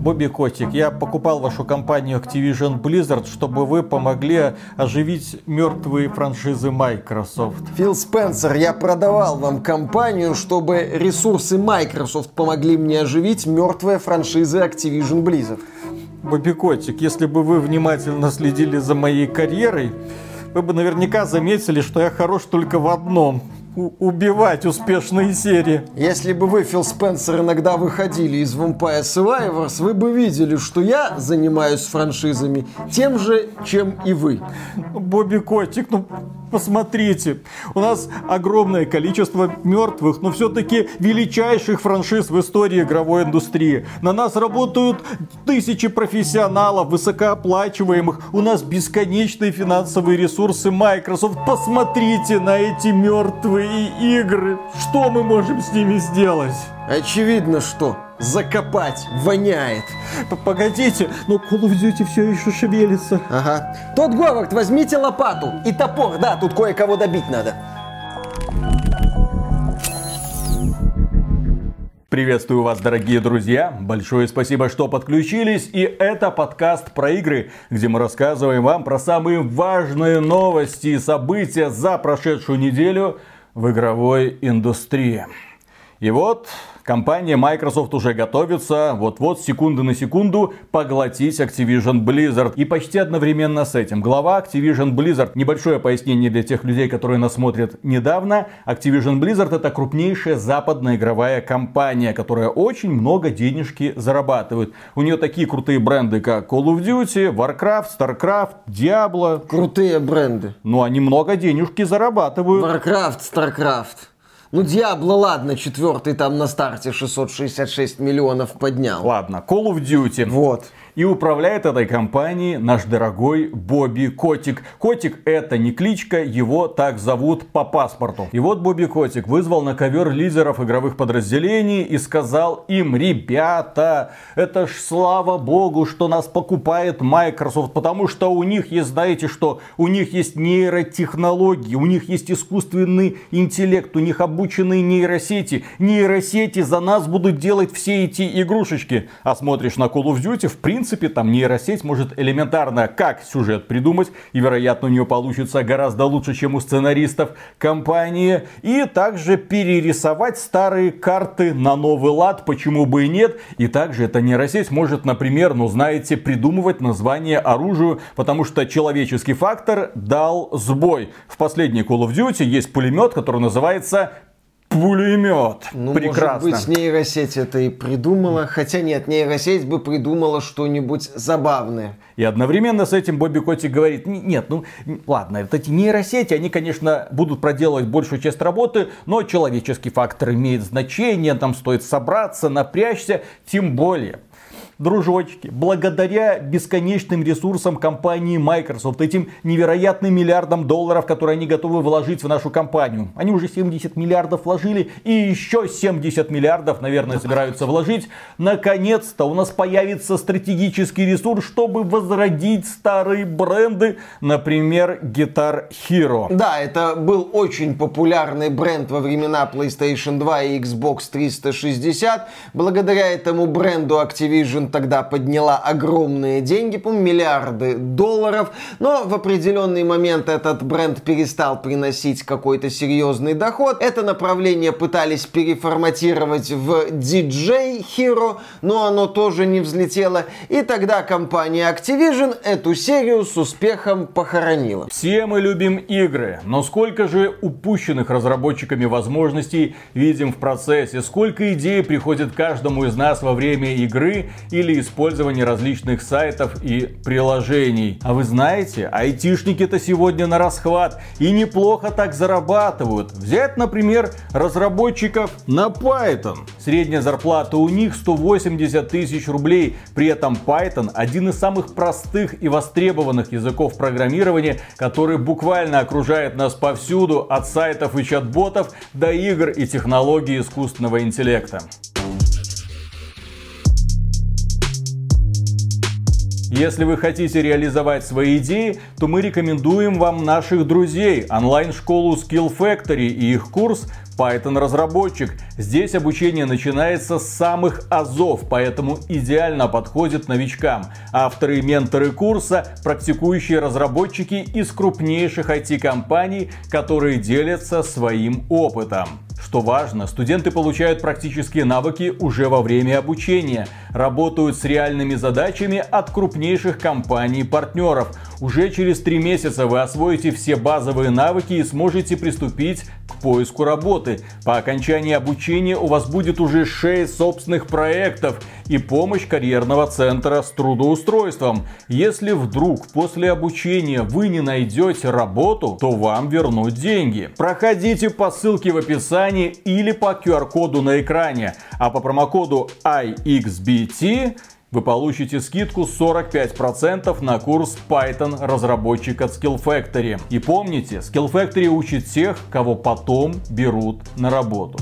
Бобби Котик, я покупал вашу компанию Activision Blizzard, чтобы вы помогли оживить мертвые франшизы Microsoft. Фил Спенсер, я продавал вам компанию, чтобы ресурсы Microsoft помогли мне оживить мертвые франшизы Activision Blizzard. Бобби Котик, если бы вы внимательно следили за моей карьерой, вы бы наверняка заметили, что я хорош только в одном – убивать успешные серии. Если бы вы, Фил Спенсер, иногда выходили из Vampire Survivors, вы бы видели, что я занимаюсь франшизами тем же, чем и вы. Бобби Котик, ну посмотрите, у нас огромное количество мертвых, но все-таки величайших франшиз в истории игровой индустрии. На нас работают тысячи профессионалов, высокооплачиваемых. У нас бесконечные финансовые ресурсы Microsoft. Посмотрите на эти мертвые игры. Что мы можем с ними сделать? Очевидно, что закопать воняет. Погодите, но Call of Duty все еще шевелится. Ага. Тот Говард, возьмите лопату и топор. Да, тут кое-кого добить надо. Приветствую вас, дорогие друзья. Большое спасибо, что подключились. И это подкаст про игры, где мы рассказываем вам про самые важные новости и события за прошедшую неделю в игровой индустрии. И вот Компания Microsoft уже готовится вот-вот секунды на секунду поглотить Activision Blizzard. И почти одновременно с этим глава Activision Blizzard, небольшое пояснение для тех людей, которые нас смотрят недавно, Activision Blizzard это крупнейшая западная игровая компания, которая очень много денежки зарабатывает. У нее такие крутые бренды, как Call of Duty, Warcraft, Starcraft, Diablo. Крутые бренды. Ну, они много денежки зарабатывают. Warcraft, Starcraft. Ну, Диабло, ладно, четвертый там на старте 666 миллионов поднял. Ладно, Call of Duty. Вот. И управляет этой компанией наш дорогой Бобби Котик. Котик это не кличка, его так зовут по паспорту. И вот Бобби Котик вызвал на ковер лидеров игровых подразделений и сказал им, ребята, это ж слава богу, что нас покупает Microsoft, потому что у них есть, знаете что, у них есть нейротехнологии, у них есть искусственный интеллект, у них обученные нейросети. Нейросети за нас будут делать все эти игрушечки. А смотришь на Call of Duty, в принципе, принципе, там нейросеть может элементарно как сюжет придумать, и, вероятно, у нее получится гораздо лучше, чем у сценаристов компании, и также перерисовать старые карты на новый лад, почему бы и нет, и также эта нейросеть может, например, ну знаете, придумывать название оружию, потому что человеческий фактор дал сбой. В последней Call of Duty есть пулемет, который называется пулемет. Ну, Прекрасно. может быть, нейросеть это и придумала. Хотя нет, нейросеть бы придумала что-нибудь забавное. И одновременно с этим Бобби Котик говорит, нет, ну ладно, вот эти нейросети, они, конечно, будут проделывать большую часть работы, но человеческий фактор имеет значение, там стоит собраться, напрячься, тем более дружочки, благодаря бесконечным ресурсам компании Microsoft, этим невероятным миллиардам долларов, которые они готовы вложить в нашу компанию. Они уже 70 миллиардов вложили и еще 70 миллиардов, наверное, собираются вложить. Наконец-то у нас появится стратегический ресурс, чтобы возродить старые бренды, например, Guitar Hero. Да, это был очень популярный бренд во времена PlayStation 2 и Xbox 360. Благодаря этому бренду Activision тогда подняла огромные деньги, по миллиарды долларов, но в определенный момент этот бренд перестал приносить какой-то серьезный доход. Это направление пытались переформатировать в DJ Hero, но оно тоже не взлетело. И тогда компания Activision эту серию с успехом похоронила. Все мы любим игры, но сколько же упущенных разработчиками возможностей видим в процессе, сколько идей приходит каждому из нас во время игры и или использование различных сайтов и приложений. А вы знаете, айтишники-то сегодня на расхват и неплохо так зарабатывают. Взять, например, разработчиков на Python. Средняя зарплата у них 180 тысяч рублей. При этом Python один из самых простых и востребованных языков программирования, который буквально окружает нас повсюду, от сайтов и чат-ботов до игр и технологий искусственного интеллекта. Если вы хотите реализовать свои идеи, то мы рекомендуем вам наших друзей, онлайн-школу Skill Factory и их курс Python разработчик. Здесь обучение начинается с самых азов, поэтому идеально подходит новичкам. Авторы и менторы курса – практикующие разработчики из крупнейших IT-компаний, которые делятся своим опытом. Что важно, студенты получают практические навыки уже во время обучения, работают с реальными задачами от крупнейших компаний-партнеров. Уже через три месяца вы освоите все базовые навыки и сможете приступить к поиску работы. По окончании обучения у вас будет уже 6 собственных проектов и помощь карьерного центра с трудоустройством. Если вдруг после обучения вы не найдете работу, то вам вернут деньги. Проходите по ссылке в описании или по QR-коду на экране. А по промокоду IXBT вы получите скидку 45% на курс Python разработчик от Skill Factory. И помните, Skill Factory учит тех, кого потом берут на работу.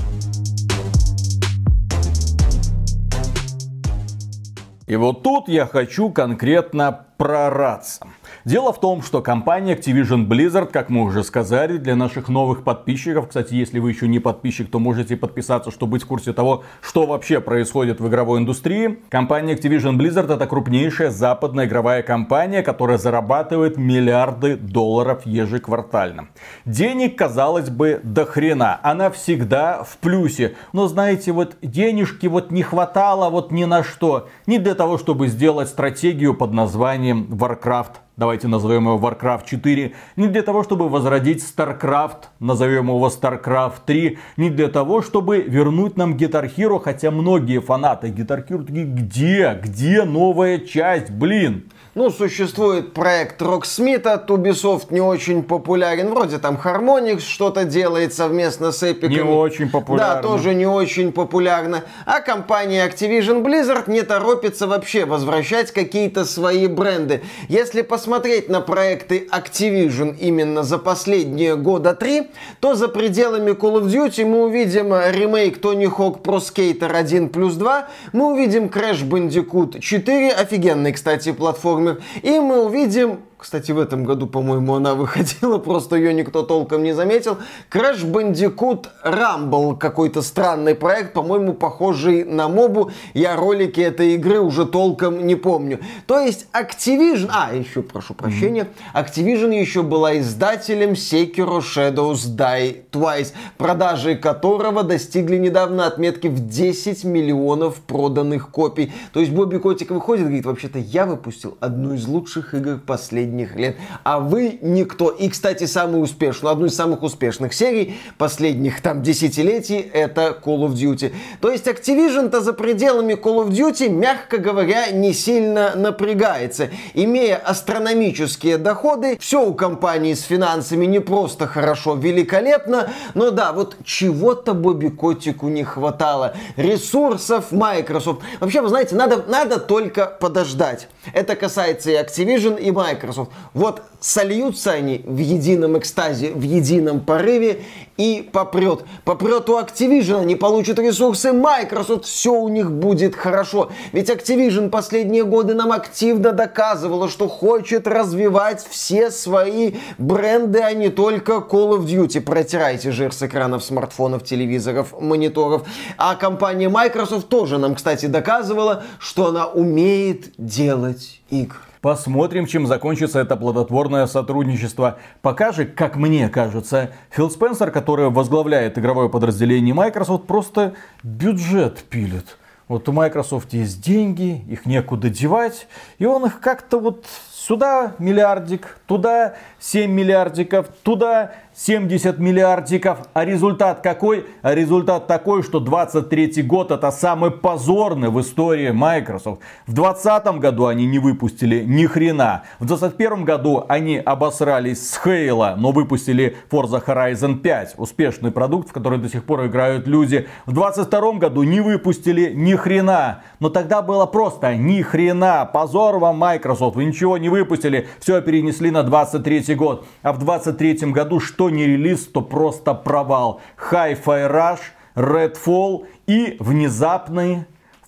И вот тут я хочу конкретно прораться. Дело в том, что компания Activision Blizzard, как мы уже сказали, для наших новых подписчиков, кстати, если вы еще не подписчик, то можете подписаться, чтобы быть в курсе того, что вообще происходит в игровой индустрии. Компания Activision Blizzard это крупнейшая западная игровая компания, которая зарабатывает миллиарды долларов ежеквартально. Денег, казалось бы, до хрена. Она всегда в плюсе. Но знаете, вот денежки вот не хватало вот ни на что. Не для того, чтобы сделать стратегию под названием Warcraft давайте назовем его Warcraft 4, не для того, чтобы возродить StarCraft, назовем его StarCraft 3, не для того, чтобы вернуть нам Guitar Hero, хотя многие фанаты Guitar Hero такие, где, где новая часть, блин. Ну, существует проект Rocksmith, Ubisoft не очень популярен. Вроде там Harmonix что-то делает совместно с Epic. Не очень популярно. Да, тоже не очень популярно. А компания Activision Blizzard не торопится вообще возвращать какие-то свои бренды. Если посмотреть на проекты Activision именно за последние года три, то за пределами Call of Duty мы увидим ремейк Tony Hawk Pro Skater 1 плюс 2, мы увидим Crash Bandicoot 4, офигенный, кстати, платформер. И мы увидим кстати, в этом году, по-моему, она выходила, просто ее никто толком не заметил. Crash Bandicoot Rumble, какой-то странный проект, по-моему, похожий на мобу. Я ролики этой игры уже толком не помню. То есть Activision... А, еще, прошу прощения. Activision еще была издателем Sekiro Shadows Die Twice, продажи которого достигли недавно отметки в 10 миллионов проданных копий. То есть Бобби Котик выходит и говорит, вообще-то я выпустил одну из лучших игр последних последних лет. А вы никто. И, кстати, самую успешную, одну из самых успешных серий последних там десятилетий это Call of Duty. То есть Activision-то за пределами Call of Duty, мягко говоря, не сильно напрягается. Имея астрономические доходы, все у компании с финансами не просто хорошо, великолепно, но да, вот чего-то Бобби Котику не хватало. Ресурсов Microsoft. Вообще, вы знаете, надо, надо только подождать. Это касается и Activision, и Microsoft. Microsoft. Вот сольются они в едином экстазе, в едином порыве и попрет. Попрет у Activision, они получат ресурсы Microsoft, все у них будет хорошо. Ведь Activision последние годы нам активно доказывала, что хочет развивать все свои бренды, а не только Call of Duty. Протирайте жир с экранов смартфонов, телевизоров, мониторов. А компания Microsoft тоже нам, кстати, доказывала, что она умеет делать игры. Посмотрим, чем закончится это плодотворное сотрудничество. Пока же, как мне кажется, Фил Спенсер, который возглавляет игровое подразделение Microsoft, просто бюджет пилит. Вот у Microsoft есть деньги, их некуда девать, и он их как-то вот сюда миллиардик, туда 7 миллиардиков, туда 70 миллиардиков. А результат какой? А результат такой, что 23 год это самый позорный в истории Microsoft. В 2020 году они не выпустили ни хрена. В 2021 году они обосрались с Halo, но выпустили Forza Horizon 5. Успешный продукт, в который до сих пор играют люди. В 2022 году не выпустили ни хрена. Но тогда было просто ни хрена. Позор вам Microsoft. Вы ничего не выпустили. Все перенесли на 23 год. А в 23 году что не релиз, то просто провал. Hi-Fi Rush, Redfall и внезапный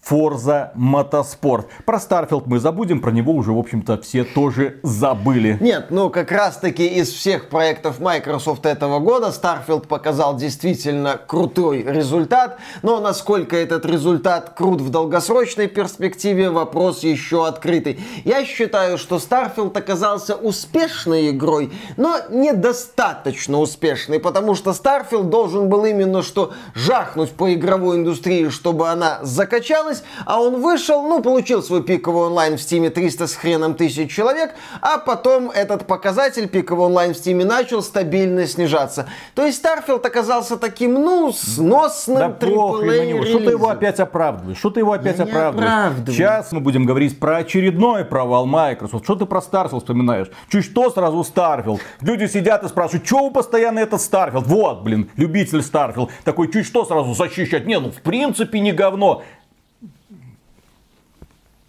Forza Motorsport. Про Starfield мы забудем, про него уже, в общем-то, все тоже забыли. Нет, ну как раз-таки из всех проектов Microsoft этого года Starfield показал действительно крутой результат, но насколько этот результат крут в долгосрочной перспективе, вопрос еще открытый. Я считаю, что Starfield оказался успешной игрой, но недостаточно успешной, потому что Starfield должен был именно что жахнуть по игровой индустрии, чтобы она закачалась, понравилось, а он вышел, ну, получил свой пиковый онлайн в Стиме 300 с хреном тысяч человек, а потом этот показатель пиковый онлайн в Стиме начал стабильно снижаться. То есть Starfield оказался таким, ну, сносным да AAA Что ты его опять оправдываешь? Что ты его опять Я оправдываешь? Сейчас мы будем говорить про очередной провал Microsoft. Что ты про Starfield вспоминаешь? Чуть что сразу Starfield. Люди сидят и спрашивают, что вы постоянно этот Starfield? Вот, блин, любитель Starfield. Такой, чуть что сразу защищать? Не, ну в принципе не говно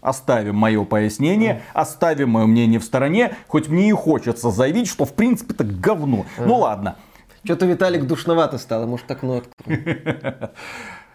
оставим мое пояснение, оставим мое мнение в стороне, хоть мне и хочется заявить, что в принципе это говно. Ну ладно. Что-то Виталик душновато стало, может окно открою.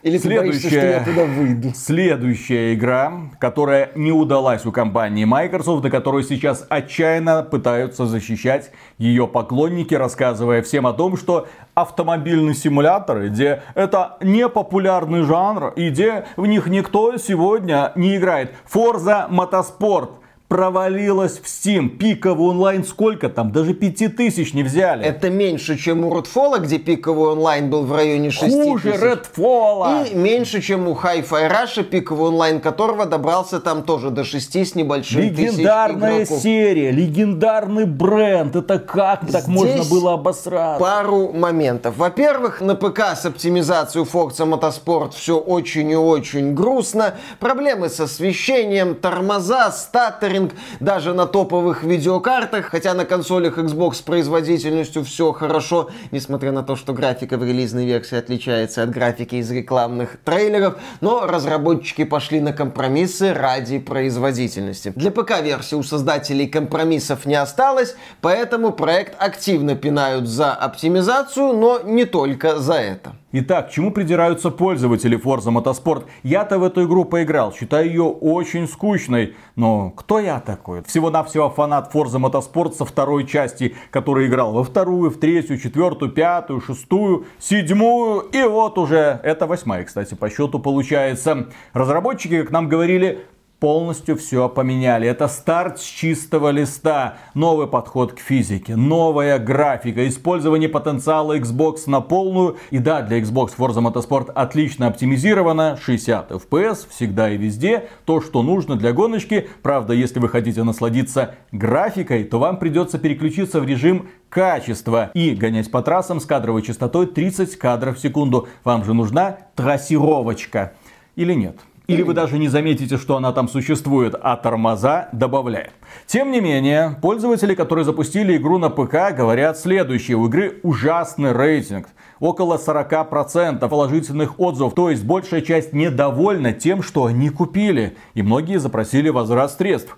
Или ты боишься, что я туда выйду? Следующая игра, которая не удалась у компании Microsoft, и которую сейчас отчаянно пытаются защищать ее поклонники, рассказывая всем о том, что автомобильные симуляторы, где это не популярный жанр, и где в них никто сегодня не играет. Forza Motorsport – провалилась в Steam. Пиковый онлайн сколько там? Даже 5000 не взяли. Это меньше, чем у Redfall, где пиковый онлайн был в районе 6 Хуже Redfall. И меньше, чем у Hi-Fi Rush, пиковый онлайн которого добрался там тоже до 6 с небольшим Легендарная серия, легендарный бренд. Это как Здесь так можно было обосраться? пару моментов. Во-первых, на ПК с оптимизацией Forza Motorsport все очень и очень грустно. Проблемы с освещением, тормоза, статоры рендеринг даже на топовых видеокартах, хотя на консолях Xbox с производительностью все хорошо, несмотря на то, что графика в релизной версии отличается от графики из рекламных трейлеров, но разработчики пошли на компромиссы ради производительности. Для ПК-версии у создателей компромиссов не осталось, поэтому проект активно пинают за оптимизацию, но не только за это. Итак, чему придираются пользователи Forza Motorsport? Я-то в эту игру поиграл, считаю ее очень скучной. Но кто я такой? Всего-навсего фанат Forza Motorsport со второй части, который играл во вторую, в третью, четвертую, пятую, шестую, седьмую. И вот уже, это восьмая, кстати, по счету получается. Разработчики, как нам говорили, полностью все поменяли. Это старт с чистого листа. Новый подход к физике, новая графика, использование потенциала Xbox на полную. И да, для Xbox Forza Motorsport отлично оптимизировано. 60 FPS всегда и везде. То, что нужно для гоночки. Правда, если вы хотите насладиться графикой, то вам придется переключиться в режим качества и гонять по трассам с кадровой частотой 30 кадров в секунду. Вам же нужна трассировочка. Или нет? Или вы даже не заметите, что она там существует, а тормоза добавляет. Тем не менее, пользователи, которые запустили игру на ПК, говорят следующее. У игры ужасный рейтинг. Около 40% положительных отзывов. То есть большая часть недовольна тем, что они купили. И многие запросили возврат средств.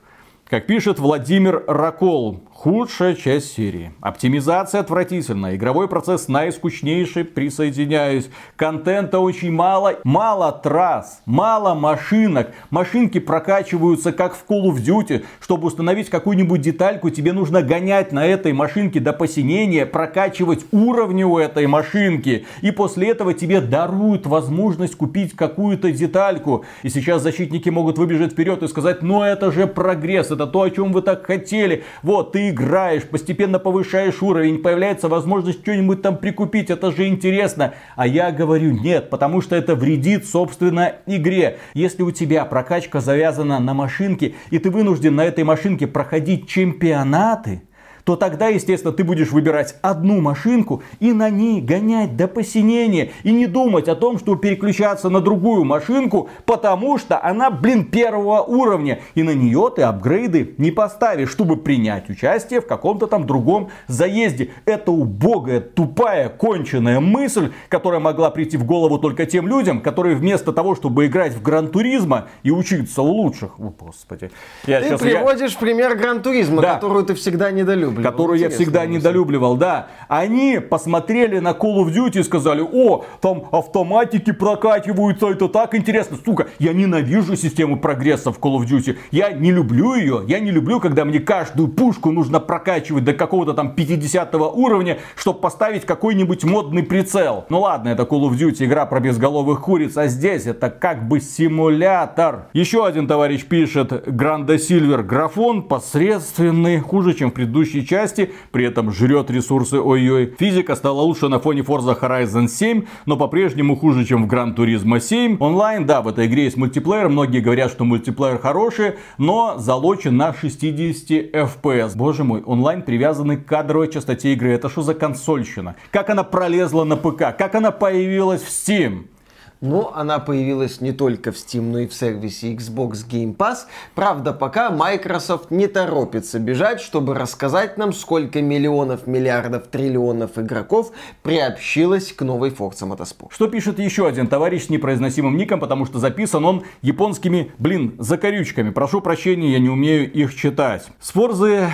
Как пишет Владимир Ракол, худшая часть серии. Оптимизация отвратительная, игровой процесс наискучнейший, присоединяюсь. Контента очень мало, мало трасс, мало машинок. Машинки прокачиваются как в Call of Duty. Чтобы установить какую-нибудь детальку, тебе нужно гонять на этой машинке до посинения, прокачивать уровни у этой машинки. И после этого тебе даруют возможность купить какую-то детальку. И сейчас защитники могут выбежать вперед и сказать, ну это же прогресс, это то, о чем вы так хотели. Вот, ты играешь, постепенно повышаешь уровень, появляется возможность что-нибудь там прикупить, это же интересно. А я говорю нет, потому что это вредит, собственно, игре. Если у тебя прокачка завязана на машинке, и ты вынужден на этой машинке проходить чемпионаты, то тогда, естественно, ты будешь выбирать одну машинку и на ней гонять до посинения. И не думать о том, что переключаться на другую машинку, потому что она, блин, первого уровня. И на нее ты апгрейды не поставишь, чтобы принять участие в каком-то там другом заезде. Это убогая, тупая, конченая мысль, которая могла прийти в голову только тем людям, которые вместо того, чтобы играть в Гран-туризма и учиться у лучших. О, господи. Я ты сейчас, приводишь я... пример Гран-туризма, да. которую ты всегда недолюбливал. Которую я всегда недолюбливал, да. Они посмотрели на Call of Duty и сказали, о, там автоматики прокачиваются, это так интересно. Сука, я ненавижу систему прогресса в Call of Duty. Я не люблю ее. Я не люблю, когда мне каждую пушку нужно прокачивать до какого-то там 50 уровня, чтобы поставить какой-нибудь модный прицел. Ну ладно, это Call of Duty, игра про безголовых куриц, а здесь это как бы симулятор. Еще один товарищ пишет, Гранда Сильвер графон посредственный, хуже, чем в предыдущей части, при этом жрет ресурсы ой-ой. Физика стала лучше на фоне Forza Horizon 7, но по-прежнему хуже, чем в Gran Turismo 7. Онлайн, да, в этой игре есть мультиплеер, многие говорят, что мультиплеер хороший, но залочен на 60 FPS. Боже мой, онлайн привязанный к кадровой частоте игры. Это что за консольщина? Как она пролезла на ПК? Как она появилась в Steam? Но она появилась не только в Steam, но и в сервисе Xbox Game Pass. Правда, пока Microsoft не торопится бежать, чтобы рассказать нам, сколько миллионов, миллиардов, триллионов игроков приобщилось к новой Forza Motorsport. Что пишет еще один товарищ с непроизносимым ником, потому что записан он японскими, блин, закорючками. Прошу прощения, я не умею их читать. С Forza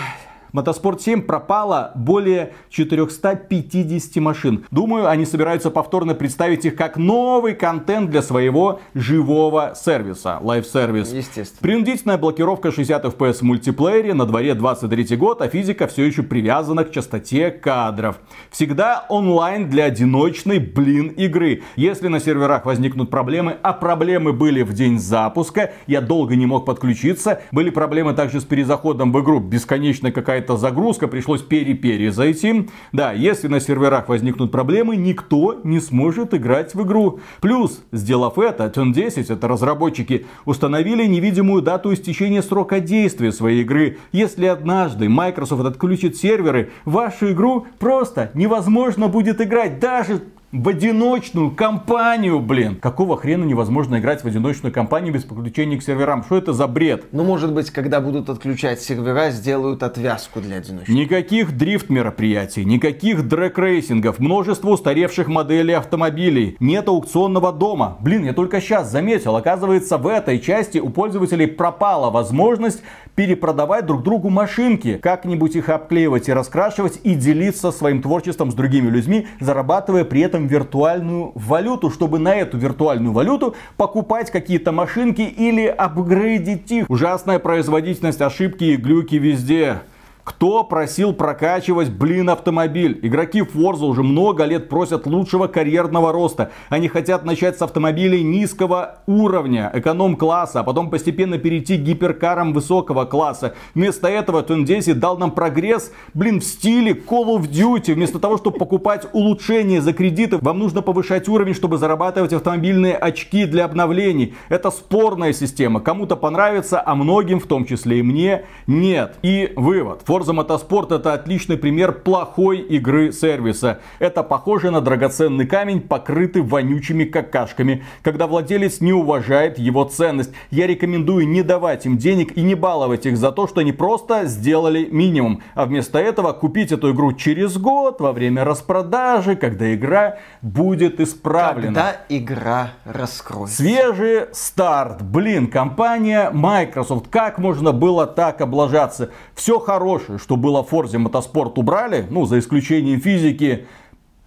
Мотоспорт 7 пропало более 450 машин. Думаю, они собираются повторно представить их как новый контент для своего живого сервиса. Лайв-сервис. Естественно. Принудительная блокировка 60 FPS в мультиплеере. На дворе 23 год, а физика все еще привязана к частоте кадров. Всегда онлайн для одиночной, блин, игры. Если на серверах возникнут проблемы, а проблемы были в день запуска, я долго не мог подключиться. Были проблемы также с перезаходом в игру. Бесконечная какая-то какая-то загрузка, пришлось пере-перезайти. Да, если на серверах возникнут проблемы, никто не сможет играть в игру. Плюс, сделав это, Turn 10, это разработчики, установили невидимую дату истечения срока действия своей игры. Если однажды Microsoft отключит серверы, вашу игру просто невозможно будет играть. Даже в одиночную компанию, блин. Какого хрена невозможно играть в одиночную компанию без подключения к серверам? Что это за бред? Ну, может быть, когда будут отключать сервера, сделают отвязку для одиночных. Никаких дрифт мероприятий, никаких драг-рейсингов, множество устаревших моделей автомобилей. Нет аукционного дома. Блин, я только сейчас заметил, оказывается, в этой части у пользователей пропала возможность перепродавать друг другу машинки, как-нибудь их обклеивать и раскрашивать и делиться своим творчеством с другими людьми, зарабатывая при этом виртуальную валюту, чтобы на эту виртуальную валюту покупать какие-то машинки или апгрейдить их. Ужасная производительность, ошибки и глюки везде. Кто просил прокачивать, блин, автомобиль? Игроки Forza уже много лет просят лучшего карьерного роста. Они хотят начать с автомобилей низкого уровня, эконом-класса, а потом постепенно перейти к гиперкарам высокого класса. Вместо этого Tun 10 дал нам прогресс, блин, в стиле Call of Duty. Вместо того, чтобы покупать улучшения за кредиты, вам нужно повышать уровень, чтобы зарабатывать автомобильные очки для обновлений. Это спорная система. Кому-то понравится, а многим, в том числе и мне, нет. И вывод. Forza Motorsport это отличный пример плохой игры сервиса. Это похоже на драгоценный камень, покрытый вонючими какашками, когда владелец не уважает его ценность. Я рекомендую не давать им денег и не баловать их за то, что они просто сделали минимум. А вместо этого купить эту игру через год, во время распродажи, когда игра будет исправлена. Когда игра раскроется. Свежий старт. Блин, компания Microsoft. Как можно было так облажаться? Все хорошее хорошее, что было в Forza Motorsport убрали, ну, за исключением физики,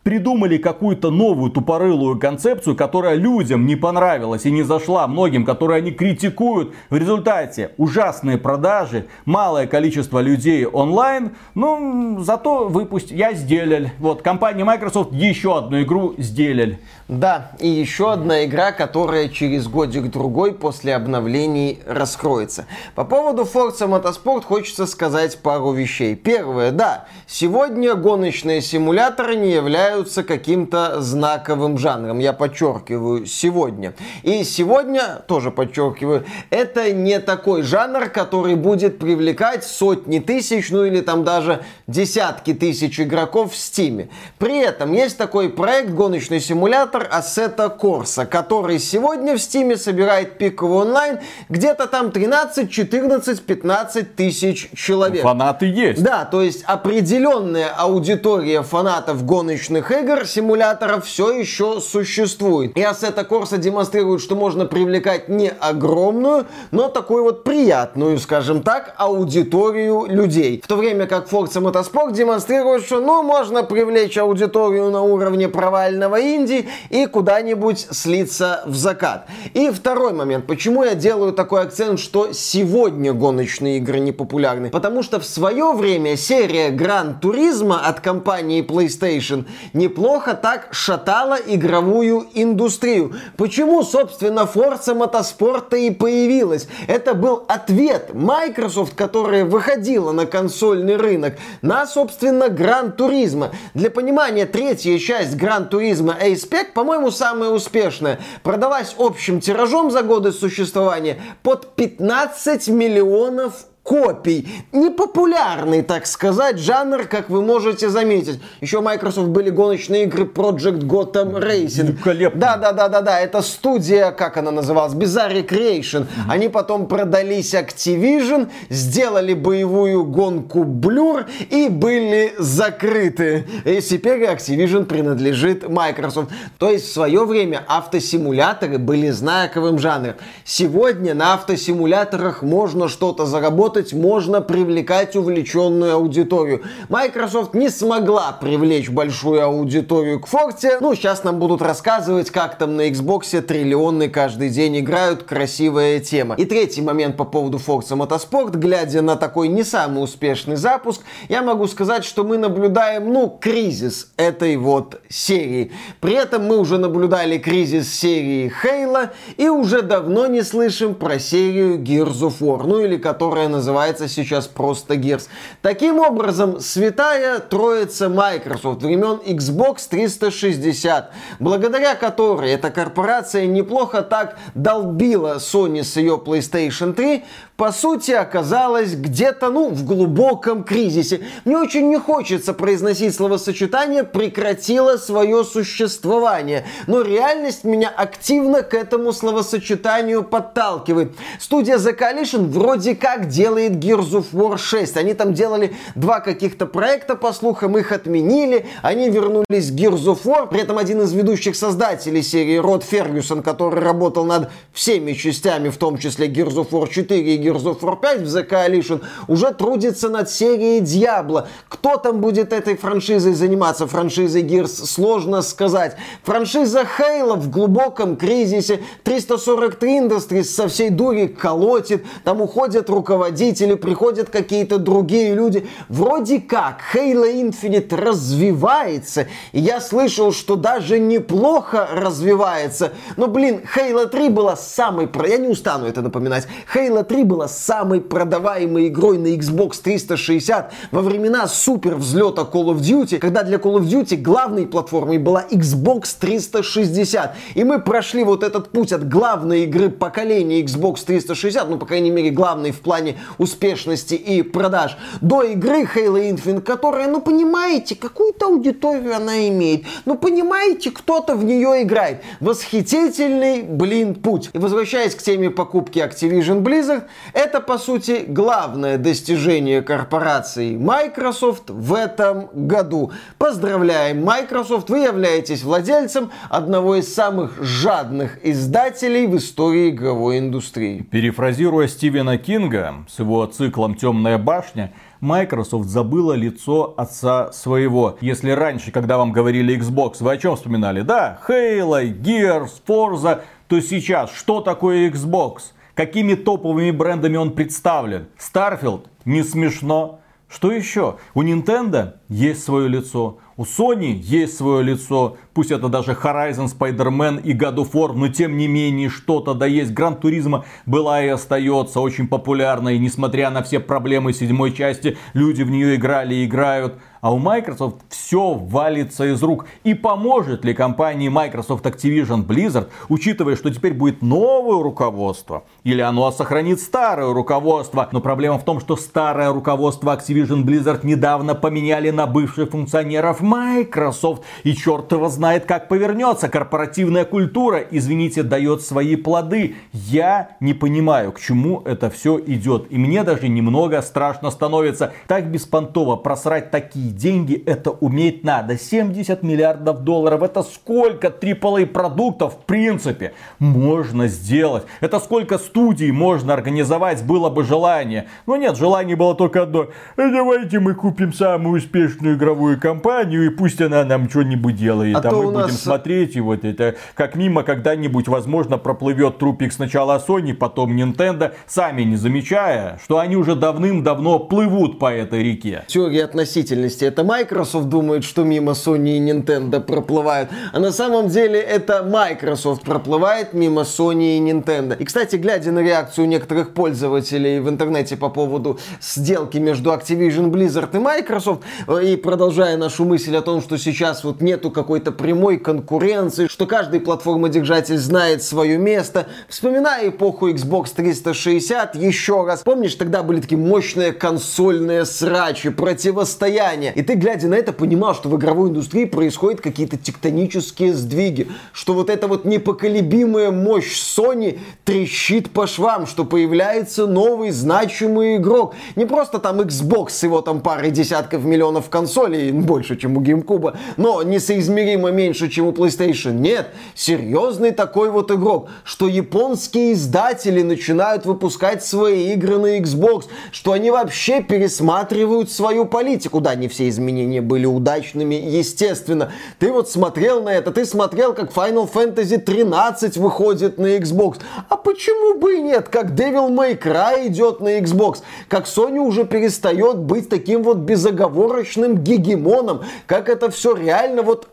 придумали какую-то новую тупорылую концепцию, которая людям не понравилась и не зашла многим, которые они критикуют. В результате ужасные продажи, малое количество людей онлайн, ну, зато выпустили, я сделали. Вот, компания Microsoft еще одну игру сделали. Да, и еще одна игра, которая через годик-другой после обновлений раскроется. По поводу Forza Motorsport хочется сказать пару вещей. Первое, да, сегодня гоночные симуляторы не являются каким-то знаковым жанром. Я подчеркиваю, сегодня. И сегодня, тоже подчеркиваю, это не такой жанр, который будет привлекать сотни тысяч, ну или там даже десятки тысяч игроков в Steam. При этом есть такой проект гоночный симулятор, симулятор Assetto Corsa, который сегодня в Стиме собирает пиковый онлайн где-то там 13, 14, 15 тысяч человек. Фанаты есть. Да, то есть определенная аудитория фанатов гоночных гоночных игр, симуляторов все еще существует. И Assetto Corsa демонстрирует, что можно привлекать не огромную, но такую вот приятную, скажем так, аудиторию людей. В то время как Forza Motorsport демонстрирует, что ну можно привлечь аудиторию на уровне провального инди и куда-нибудь слиться в закат. И второй момент, почему я делаю такой акцент, что сегодня гоночные игры не популярны? Потому что в свое время серия Gran Turismo от компании PlayStation неплохо так шатала игровую индустрию. Почему, собственно, Forza Motorsport и появилась? Это был ответ Microsoft, которая выходила на консольный рынок, на, собственно, Gran Turismo. Для понимания, третья часть Gran Turismo A-Spec, по-моему, самая успешная. Продалась общим тиражом за годы существования под 15 миллионов копий. Непопулярный, так сказать, жанр, как вы можете заметить. Еще у Microsoft были гоночные игры Project Gotham Racing. Великолепно. Да, да, да, да, да. Это студия, как она называлась? Bizarre Creation. Mm-hmm. Они потом продались Activision, сделали боевую гонку Blur и были закрыты. И теперь Activision принадлежит Microsoft. То есть в свое время автосимуляторы были знаковым жанром. Сегодня на автосимуляторах можно что-то заработать работать, можно привлекать увлеченную аудиторию. Microsoft не смогла привлечь большую аудиторию к Forte. Ну, сейчас нам будут рассказывать, как там на Xbox триллионы каждый день играют. Красивая тема. И третий момент по поводу Forza Motorsport. Глядя на такой не самый успешный запуск, я могу сказать, что мы наблюдаем, ну, кризис этой вот серии. При этом мы уже наблюдали кризис серии Halo и уже давно не слышим про серию Gears of War, ну или которая называется называется сейчас просто Gears. Таким образом, святая троица Microsoft времен Xbox 360, благодаря которой эта корпорация неплохо так долбила Sony с ее PlayStation 3, по сути оказалась где-то, ну, в глубоком кризисе. Мне очень не хочется произносить словосочетание «прекратила свое существование», но реальность меня активно к этому словосочетанию подталкивает. Студия The Coalition вроде как делает Gears of War 6. Они там делали два каких-то проекта, по слухам, их отменили, они вернулись к Gears of War. При этом один из ведущих создателей серии Род Фергюсон, который работал над всеми частями, в том числе Gears of War 4 и Gears of War 5 в The Coalition уже трудится над серией Диабло. Кто там будет этой франшизой заниматься? Франшизой Gears сложно сказать. Франшиза Halo в глубоком кризисе. 343 Industries со всей дури колотит. Там уходят руководители, приходят какие-то другие люди. Вроде как Halo Infinite развивается. И я слышал, что даже неплохо развивается. Но, блин, Halo 3 была самой... Я не устану это напоминать. Halo 3 была была самой продаваемой игрой на Xbox 360 во времена супер взлета Call of Duty, когда для Call of Duty главной платформой была Xbox 360. И мы прошли вот этот путь от главной игры поколения Xbox 360, ну, по крайней мере, главной в плане успешности и продаж, до игры Halo Infinite, которая, ну, понимаете, какую-то аудиторию она имеет. Ну, понимаете, кто-то в нее играет. Восхитительный, блин, путь. И возвращаясь к теме покупки Activision Blizzard, это, по сути, главное достижение корпорации Microsoft в этом году. Поздравляем, Microsoft, вы являетесь владельцем одного из самых жадных издателей в истории игровой индустрии. Перефразируя Стивена Кинга с его циклом «Темная башня», Microsoft забыла лицо отца своего. Если раньше, когда вам говорили Xbox, вы о чем вспоминали? Да, Halo, Gears, Forza, то сейчас что такое Xbox? Какими топовыми брендами он представлен. Starfield не смешно. Что еще? У Nintendo есть свое лицо. У Sony есть свое лицо, пусть это даже Horizon, Spider-Man и God of War, но тем не менее что-то да есть. Гран Туризма была и остается очень популярной, несмотря на все проблемы седьмой части, люди в нее играли и играют. А у Microsoft все валится из рук. И поможет ли компании Microsoft Activision Blizzard, учитывая, что теперь будет новое руководство, или оно сохранит старое руководство. Но проблема в том, что старое руководство Activision Blizzard недавно поменяли на бывших функционеров Microsoft. И черт его знает, как повернется. Корпоративная культура, извините, дает свои плоды. Я не понимаю, к чему это все идет. И мне даже немного страшно становится. Так беспонтово просрать такие деньги, это уметь надо. 70 миллиардов долларов, это сколько AAA продуктов в принципе можно сделать. Это сколько студий можно организовать, было бы желание. Но нет, желание было только одно. «Э, давайте мы купим самую успешную игровую компанию, и пусть она нам что-нибудь делает. А, а мы будем нас... смотреть, и вот это, как мимо когда-нибудь, возможно, проплывет трупик сначала Sony, потом Nintendo, сами не замечая, что они уже давным-давно плывут по этой реке. Теория относительности. Это Microsoft думает, что мимо Sony и Nintendo проплывают, а на самом деле это Microsoft проплывает мимо Sony и Nintendo. И, кстати, глядя на реакцию некоторых пользователей в интернете по поводу сделки между Activision Blizzard и Microsoft, и продолжая нашу мысль о том, что сейчас вот нету какой-то прямой конкуренции, что каждый платформодержатель знает свое место, вспоминая эпоху Xbox 360 еще раз. Помнишь, тогда были такие мощные консольные срачи, противостояния. И ты, глядя на это, понимал, что в игровой индустрии происходят какие-то тектонические сдвиги, что вот эта вот непоколебимая мощь Sony трещит по швам, что появляется новый значимый игрок. Не просто там Xbox с его там парой десятков миллионов консолей, больше, чем у GameCube, но несоизмеримо меньше, чем у PlayStation. Нет, серьезный такой вот игрок, что японские издатели начинают выпускать свои игры на Xbox, что они вообще пересматривают свою политику. Да, не все изменения были удачными, естественно. Ты вот смотрел на это, ты смотрел, как Final Fantasy 13 выходит на Xbox. А почему бы и нет? Как Devil May Cry идет на Xbox. Как Sony уже перестает быть таким вот безоговорочным гегемоном. Как это все реально вот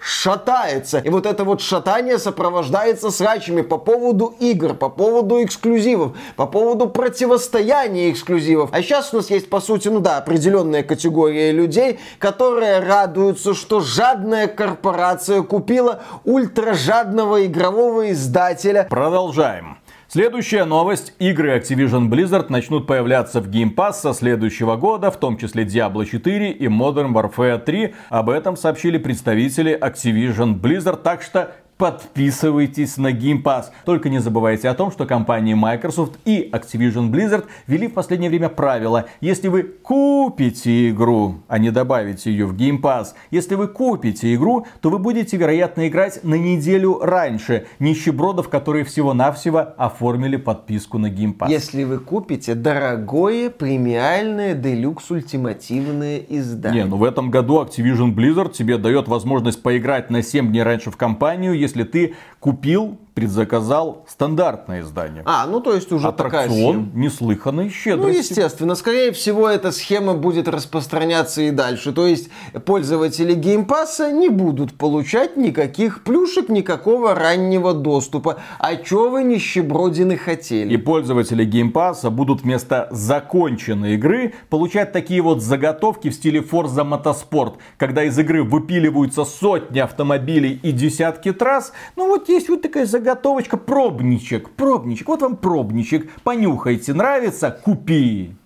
шатается. И вот это вот шатание сопровождается срачами по поводу игр, по поводу эксклюзивов, по поводу противостояния эксклюзивов. А сейчас у нас есть, по сути, ну да, определенная категория людей, которые радуются, что жадная корпорация купила ультражадного игрового издателя. Продолжаем. Следующая новость. Игры Activision Blizzard начнут появляться в Game Pass со следующего года, в том числе Diablo 4 и Modern Warfare 3. Об этом сообщили представители Activision Blizzard, так что подписывайтесь на Game Pass. Только не забывайте о том, что компании Microsoft и Activision Blizzard ввели в последнее время правило. Если вы купите игру, а не добавите ее в Game Pass, если вы купите игру, то вы будете, вероятно, играть на неделю раньше нищебродов, которые всего-навсего оформили подписку на Game Pass. Если вы купите дорогое премиальное делюкс ультимативное издание. Не, ну в этом году Activision Blizzard тебе дает возможность поиграть на 7 дней раньше в компанию, если ты купил предзаказал стандартное издание. А, ну то есть уже Аттракцион такая неслыханной щедрости. Ну, естественно. Скорее всего, эта схема будет распространяться и дальше. То есть пользователи геймпасса не будут получать никаких плюшек, никакого раннего доступа. А чё вы нищебродины хотели? И пользователи геймпасса будут вместо законченной игры получать такие вот заготовки в стиле Forza Motorsport, когда из игры выпиливаются сотни автомобилей и десятки трасс. Ну вот есть вот такая заготовочка, пробничек, пробничек. Вот вам пробничек. Понюхайте, нравится? Купите.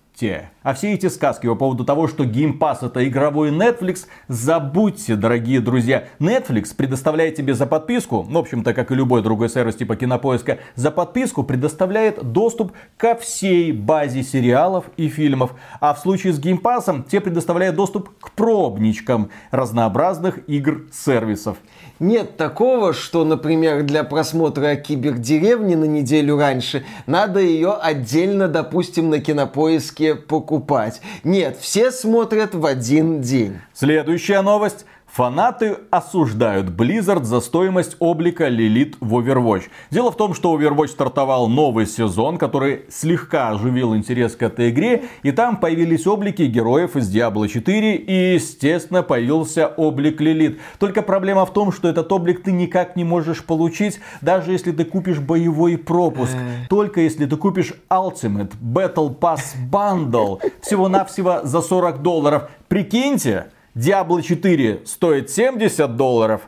А все эти сказки по поводу того, что Game Pass это игровой Netflix, забудьте, дорогие друзья. Netflix предоставляет тебе за подписку, в общем-то, как и любой другой сервис типа Кинопоиска, за подписку предоставляет доступ ко всей базе сериалов и фильмов. А в случае с Game Pass тебе предоставляет доступ к пробничкам разнообразных игр-сервисов. Нет такого, что, например, для просмотра кибердеревни на неделю раньше надо ее отдельно, допустим, на кинопоиске покупать. Нет, все смотрят в один день. Следующая новость. Фанаты осуждают Blizzard за стоимость облика Лилит в Overwatch. Дело в том, что Overwatch стартовал новый сезон, который слегка оживил интерес к этой игре, и там появились облики героев из Diablo 4, и, естественно, появился облик Лилит. Только проблема в том, что этот облик ты никак не можешь получить, даже если ты купишь боевой пропуск. Э. Только если ты купишь Ultimate Battle Pass Bundle всего-навсего за 40 долларов. Прикиньте, Diablo 4 стоит 70 долларов,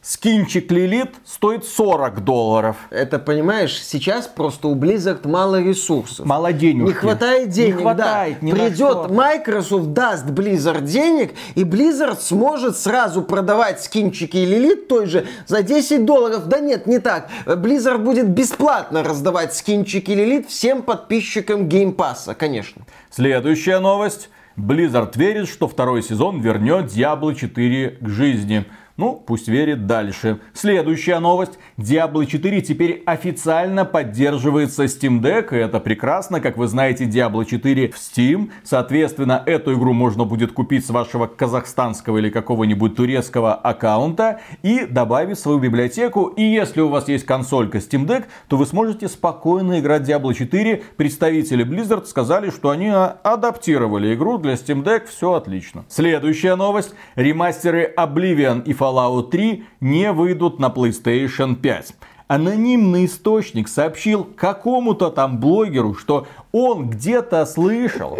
скинчик Лилит стоит 40 долларов. Это, понимаешь, сейчас просто у Blizzard мало ресурсов. Мало денег. Не хватает денег, Не хватает, да. ни Придет. Microsoft, даст Blizzard денег, и Blizzard сможет сразу продавать скинчики Лилит той же за 10 долларов. Да нет, не так. Blizzard будет бесплатно раздавать скинчики Лилит всем подписчикам Game Pass, конечно. Следующая новость. Blizzard верит, что второй сезон вернет Diablo 4 к жизни. Ну, пусть верит дальше. Следующая новость. Diablo 4 теперь официально поддерживается Steam Deck. И это прекрасно. Как вы знаете, Diablo 4 в Steam. Соответственно, эту игру можно будет купить с вашего казахстанского или какого-нибудь турецкого аккаунта и добавить в свою библиотеку. И если у вас есть консолька Steam Deck, то вы сможете спокойно играть Diablo 4. Представители Blizzard сказали, что они адаптировали игру для Steam Deck. Все отлично. Следующая новость. Ремастеры Oblivion и Fallout 3 не выйдут на PlayStation 5. Анонимный источник сообщил какому-то там блогеру, что он где-то слышал,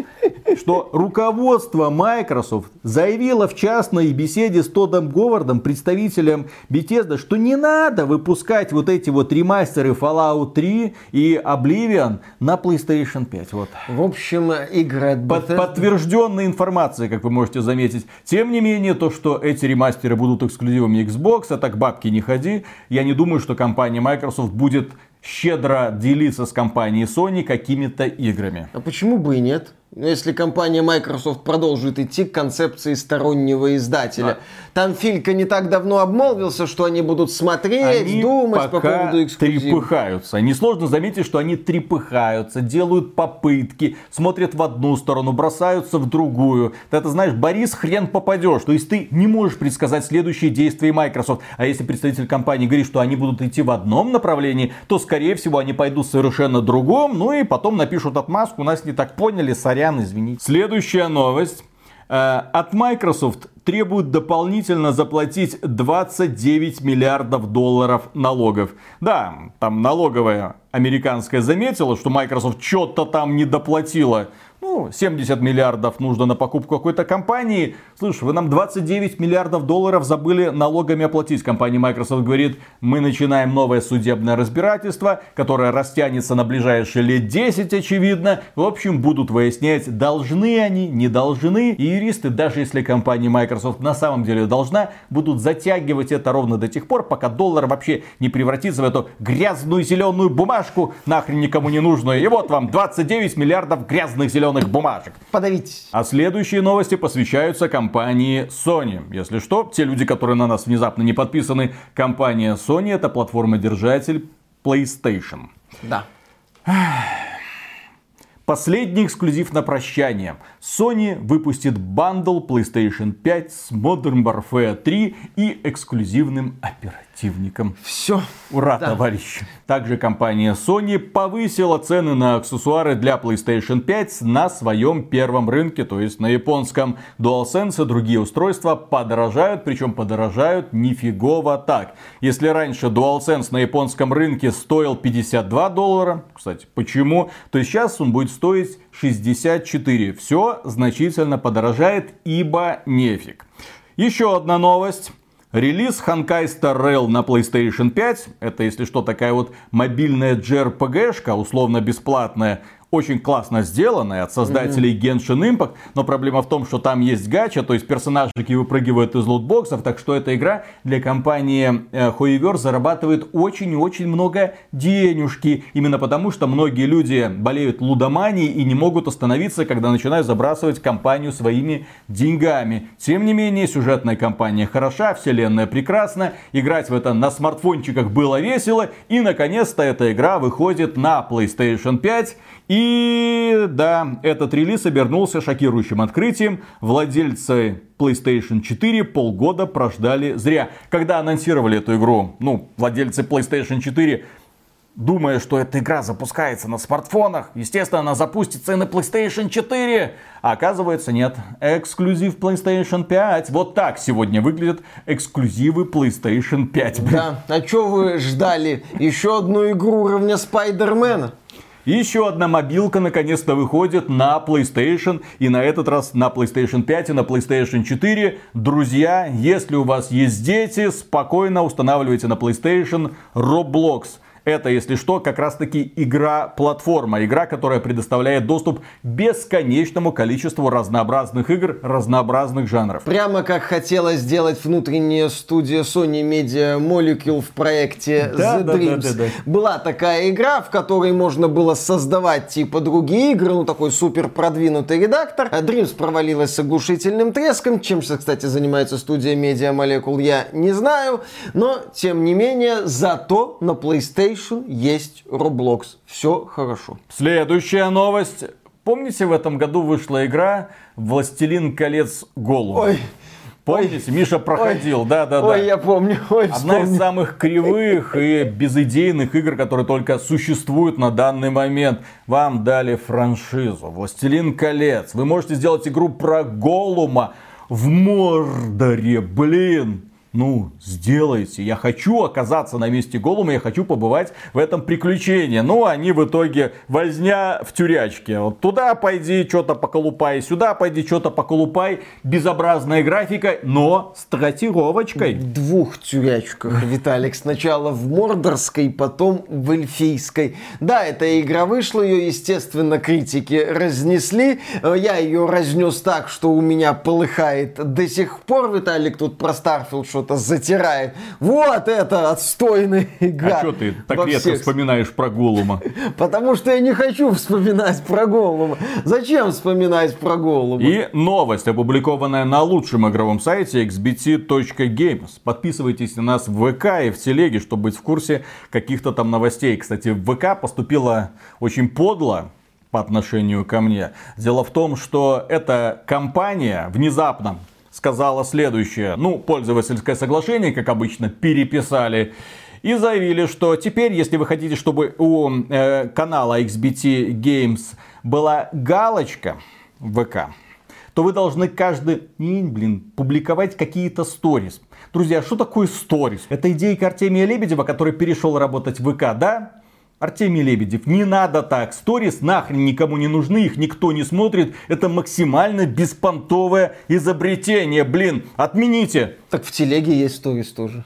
что руководство Microsoft заявило в частной беседе с Тодом Говардом, представителем Bethesda, что не надо выпускать вот эти вот ремастеры Fallout 3 и Oblivion на PlayStation 5. Вот. В общем, игры от Под- Bethesda- подтвержденная информация, как вы можете заметить. Тем не менее, то, что эти ремастеры будут эксклюзивами Xbox, а так бабки не ходи. Я не думаю, что компания Microsoft будет щедро делиться с компанией Sony какими-то играми. А почему бы и нет? Ну, Если компания Microsoft продолжит идти к концепции стороннего издателя. Там Филька не так давно обмолвился, что они будут смотреть, Они думать по пока поводу эксклюзива. трепыхаются. Несложно заметить, что они трепыхаются, делают попытки, смотрят в одну сторону, бросаются в другую. Ты это знаешь, Борис, хрен попадешь. То есть ты не можешь предсказать следующие действия Microsoft. А если представитель компании говорит, что они будут идти в одном направлении, то скорее всего они пойдут совершенно другом, ну и потом напишут отмазку, нас не так поняли, сорян, извините. Следующая новость. Э, От Microsoft требуют дополнительно заплатить 29 миллиардов долларов налогов. Да, там налоговая американская заметила, что Microsoft что-то там не доплатила. Ну, 70 миллиардов нужно на покупку какой-то компании. Слушай, вы нам 29 миллиардов долларов забыли налогами оплатить. Компания Microsoft говорит, мы начинаем новое судебное разбирательство, которое растянется на ближайшие лет 10, очевидно. В общем, будут выяснять, должны они, не должны. И юристы, даже если компания Microsoft на самом деле должна, будут затягивать это ровно до тех пор, пока доллар вообще не превратится в эту грязную зеленую бумажку, нахрен никому не нужную. И вот вам 29 миллиардов грязных зеленых бумажек. Подавитесь. А следующие новости посвящаются компании Sony. Если что, те люди, которые на нас внезапно не подписаны, компания Sony это платформодержатель PlayStation. Да. Последний эксклюзив на прощание. Sony выпустит бандл PlayStation 5 с Modern Warfare 3 и эксклюзивным оперативником. Все. Ура, Да. товарищи! Также компания Sony повысила цены на аксессуары для PlayStation 5 на своем первом рынке, то есть на японском. DualSense и другие устройства подорожают, причем подорожают нифигово так. Если раньше DualSense на японском рынке стоил 52 доллара, кстати, почему, то сейчас он будет стоить 64. Все значительно подорожает, ибо нефиг. Еще одна новость. Релиз Honkai Star на PlayStation 5, это если что такая вот мобильная JRPG-шка, условно бесплатная, очень классно сделанная от создателей Genshin Impact, но проблема в том, что там есть гача, то есть персонажики выпрыгивают из лутбоксов, так что эта игра для компании э, Hoyoverse зарабатывает очень и очень много денежки, именно потому что многие люди болеют лудоманией и не могут остановиться, когда начинают забрасывать компанию своими деньгами. Тем не менее, сюжетная кампания хороша, вселенная прекрасна, играть в это на смартфончиках было весело, и наконец-то эта игра выходит на PlayStation 5, и да, этот релиз обернулся шокирующим открытием. Владельцы PlayStation 4 полгода прождали зря. Когда анонсировали эту игру, ну, владельцы PlayStation 4 думая, что эта игра запускается на смартфонах, естественно, она запустится и на PlayStation 4. А оказывается, нет. Эксклюзив PlayStation 5. Вот так сегодня выглядят эксклюзивы PlayStation 5. Да. А что вы ждали? Еще одну игру уровня Спайдермена? Еще одна мобилка наконец-то выходит на PlayStation. И на этот раз на PlayStation 5 и на PlayStation 4. Друзья, если у вас есть дети, спокойно устанавливайте на PlayStation Roblox. Это, если что, как раз таки игра-платформа. Игра, которая предоставляет доступ бесконечному количеству разнообразных игр, разнообразных жанров. Прямо как хотела сделать внутренняя студия Sony Media Molecule в проекте да, The да, Dreams. Да, да, да. Была такая игра, в которой можно было создавать типа другие игры, ну такой супер продвинутый редактор. А Dreams провалилась с оглушительным треском. Чем сейчас, кстати, занимается студия Media Molecule, я не знаю. Но, тем не менее, зато на PlayStation PlayStation есть Roblox. Все хорошо. Следующая новость. Помните, в этом году вышла игра «Властелин колец Голубь»? Ой, Помните, ой, Миша проходил, да, да, да. Ой, я помню. Ой, Одна из самых кривых и безыдейных игр, которые только существуют на данный момент. Вам дали франшизу «Властелин колец». Вы можете сделать игру про Голума в Мордоре, блин ну, сделайте. Я хочу оказаться на месте Голума, я хочу побывать в этом приключении. Ну, они в итоге возня в тюрячке. Вот туда пойди, что-то поколупай, сюда пойди, что-то поколупай. Безобразная графика, но с трассировочкой. В двух тюрячках, Виталик. Сначала в Мордорской, потом в Эльфийской. Да, эта игра вышла, ее, естественно, критики разнесли. Я ее разнес так, что у меня полыхает до сих пор. Виталик тут про Starfield что что-то затирает. Вот это отстойная игра. А что ты так редко всех... вспоминаешь про Голума? Потому что я не хочу вспоминать про Голума. Зачем вспоминать про Голума? И новость, опубликованная на лучшем игровом сайте xbt.games. Подписывайтесь на нас в ВК и в Телеге, чтобы быть в курсе каких-то там новостей. Кстати, в ВК поступила очень подло по отношению ко мне. Дело в том, что эта компания внезапно сказала следующее. Ну, пользовательское соглашение, как обычно, переписали. И заявили, что теперь, если вы хотите, чтобы у э, канала XBT Games была галочка в ВК, то вы должны каждый день, блин, публиковать какие-то сторис. Друзья, что такое сторис? Это идейка Артемия Лебедева, который перешел работать в ВК, да? Артемий Лебедев, не надо так. Сторис нахрен никому не нужны, их никто не смотрит. Это максимально беспонтовое изобретение. Блин, отмените. Так в телеге есть сторис тоже.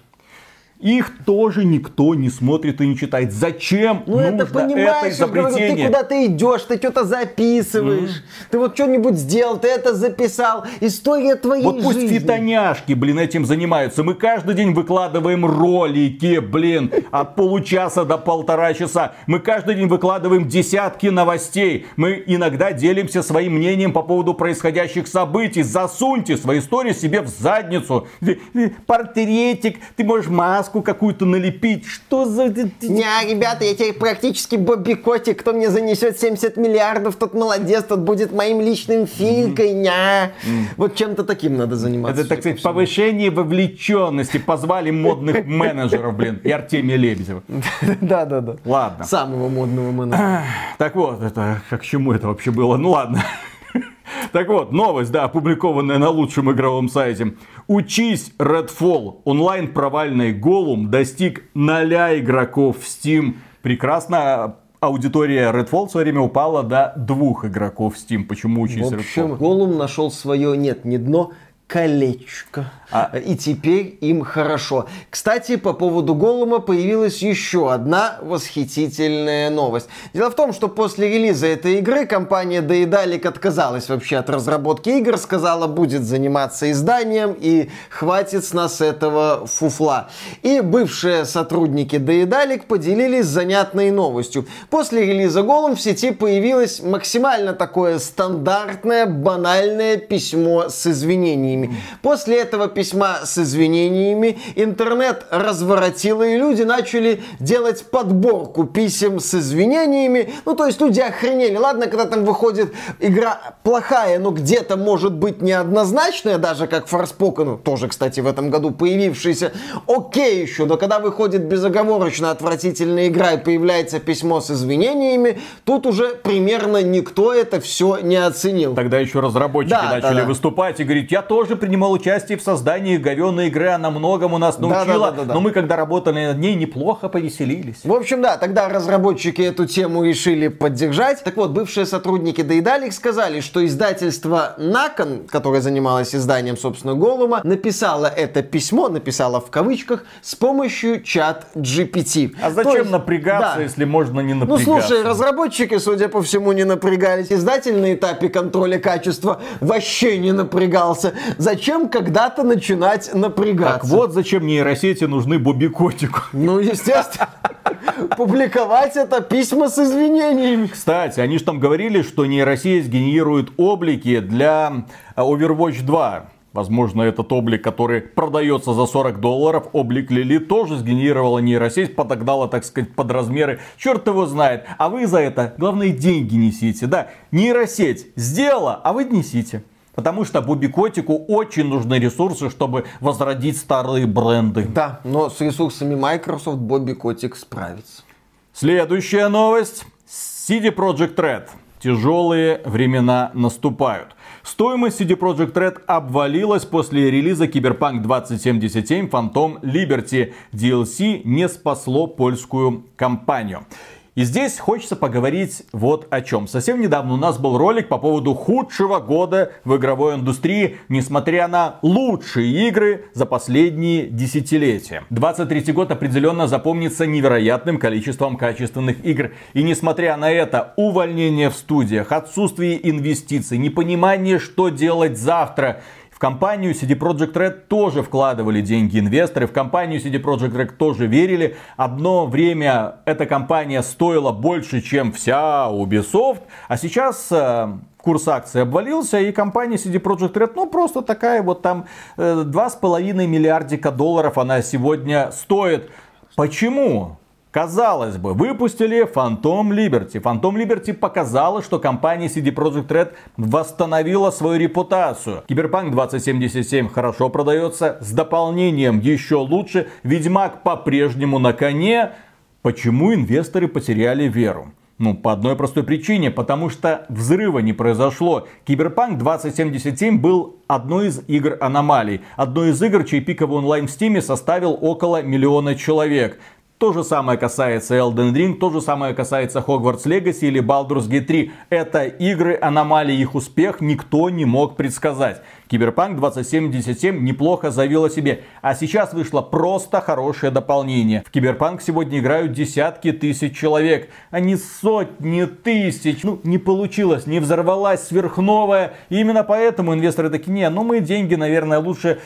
Их тоже никто не смотрит и не читает. Зачем ну, нужно это, понимаешь, это изобретение? Говорю, ты куда-то идешь, ты что-то записываешь. Mm. Ты вот что-нибудь сделал, ты это записал. История твоей вот жизни. Вот пусть фитоняшки, блин, этим занимаются. Мы каждый день выкладываем ролики, блин, от получаса до полтора часа. Мы каждый день выкладываем десятки новостей. Мы иногда делимся своим мнением по поводу происходящих событий. Засуньте свои истории себе в задницу. Портретик, ты можешь массу маску какую-то налепить. Что за... Не, ребята, я теперь практически Бобби Котик. Кто мне занесет 70 миллиардов, тот молодец, тот будет моим личным филькой. Mm-hmm. Ня. Mm. Вот чем-то таким надо заниматься. Это, так сказать, повышение вовлеченности. Позвали модных менеджеров, блин, и Артемия Лебедева. Да-да-да. Ладно. Самого модного менеджера. Так вот, это как к чему это вообще было? Ну ладно. Так вот, новость, да, опубликованная на лучшем игровом сайте. Учись, Redfall. Онлайн провальный Голум достиг 0 игроков в Steam. Прекрасно аудитория Redfall в свое время упала до двух игроков в Steam. Почему учись В общем, Redfall? Голум нашел свое, нет, не дно, колечко. А... И теперь им хорошо. Кстати, по поводу Голума появилась еще одна восхитительная новость. Дело в том, что после релиза этой игры компания Daedalic отказалась вообще от разработки игр, сказала, будет заниматься изданием и хватит с нас этого фуфла. И бывшие сотрудники Daedalic поделились занятной новостью. После релиза Голум в сети появилось максимально такое стандартное, банальное письмо с извинениями. После этого письма с извинениями, интернет разворотило, и люди начали делать подборку писем с извинениями. Ну, то есть люди охренели. Ладно, когда там выходит игра плохая, но где-то может быть неоднозначная, даже как Forspoken, тоже, кстати, в этом году появившаяся, окей еще, но когда выходит безоговорочно отвратительная игра и появляется письмо с извинениями, тут уже примерно никто это все не оценил. Тогда еще разработчики да, начали да, да. выступать и говорить, я тоже принимал участие в создании говенной игры, она многому нас научила, Да-да-да-да-да. но мы когда работали над ней, неплохо повеселились. В общем, да, тогда разработчики эту тему решили поддержать. Так вот, бывшие сотрудники Daedalic сказали, что издательство Након, которое занималось изданием, собственно, Голума, написало это письмо, написало в кавычках, с помощью чат GPT. А То зачем есть- напрягаться, да. если можно не Ну, напрягаться? слушай, разработчики, судя по всему, не напрягались. Издатель на этапе контроля качества вообще не напрягался. Зачем когда-то начинать напрягаться? Так вот, зачем нейросети нужны Бобби Котику. Ну, естественно, публиковать это письма с извинениями. Кстати, они же там говорили, что нейросеть генерирует облики для а, Overwatch 2. Возможно, этот облик, который продается за 40 долларов, облик Лили тоже сгенерировала нейросеть, подогнала, так сказать, под размеры. Черт его знает. А вы за это, главное, деньги несите. Да, нейросеть сделала, а вы несите. Потому что Бобби Котику очень нужны ресурсы, чтобы возродить старые бренды. Да, но с ресурсами Microsoft Бобби Котик справится. Следующая новость. CD Projekt Red. Тяжелые времена наступают. Стоимость CD Projekt Red обвалилась после релиза Cyberpunk 2077 Phantom Liberty. DLC не спасло польскую компанию. И здесь хочется поговорить вот о чем. Совсем недавно у нас был ролик по поводу худшего года в игровой индустрии, несмотря на лучшие игры за последние десятилетия. 23 год определенно запомнится невероятным количеством качественных игр. И несмотря на это, увольнение в студиях, отсутствие инвестиций, непонимание, что делать завтра, в компанию CD Projekt Red тоже вкладывали деньги инвесторы, в компанию CD Projekt Red тоже верили. Одно время эта компания стоила больше, чем вся Ubisoft, а сейчас э, курс акций обвалился, и компания CD Projekt Red, ну просто такая вот там э, 2,5 миллиардика долларов она сегодня стоит. Почему? Казалось бы, выпустили Phantom Liberty. Phantom Liberty показала, что компания CD Projekt Red восстановила свою репутацию. Киберпанк 2077 хорошо продается, с дополнением еще лучше. Ведьмак по-прежнему на коне. Почему инвесторы потеряли веру? Ну, по одной простой причине, потому что взрыва не произошло. Киберпанк 2077 был одной из игр аномалий. Одной из игр, чей пиковый онлайн в Стиме составил около миллиона человек. То же самое касается Elden Ring, то же самое касается Hogwarts Legacy или Baldur's Gate 3. Это игры аномалии, их успех никто не мог предсказать. Киберпанк 2077 неплохо заявил о себе. А сейчас вышло просто хорошее дополнение. В Киберпанк сегодня играют десятки тысяч человек, а не сотни тысяч. Ну, не получилось, не взорвалась сверхновая. И именно поэтому инвесторы такие, не, ну мы деньги, наверное, лучше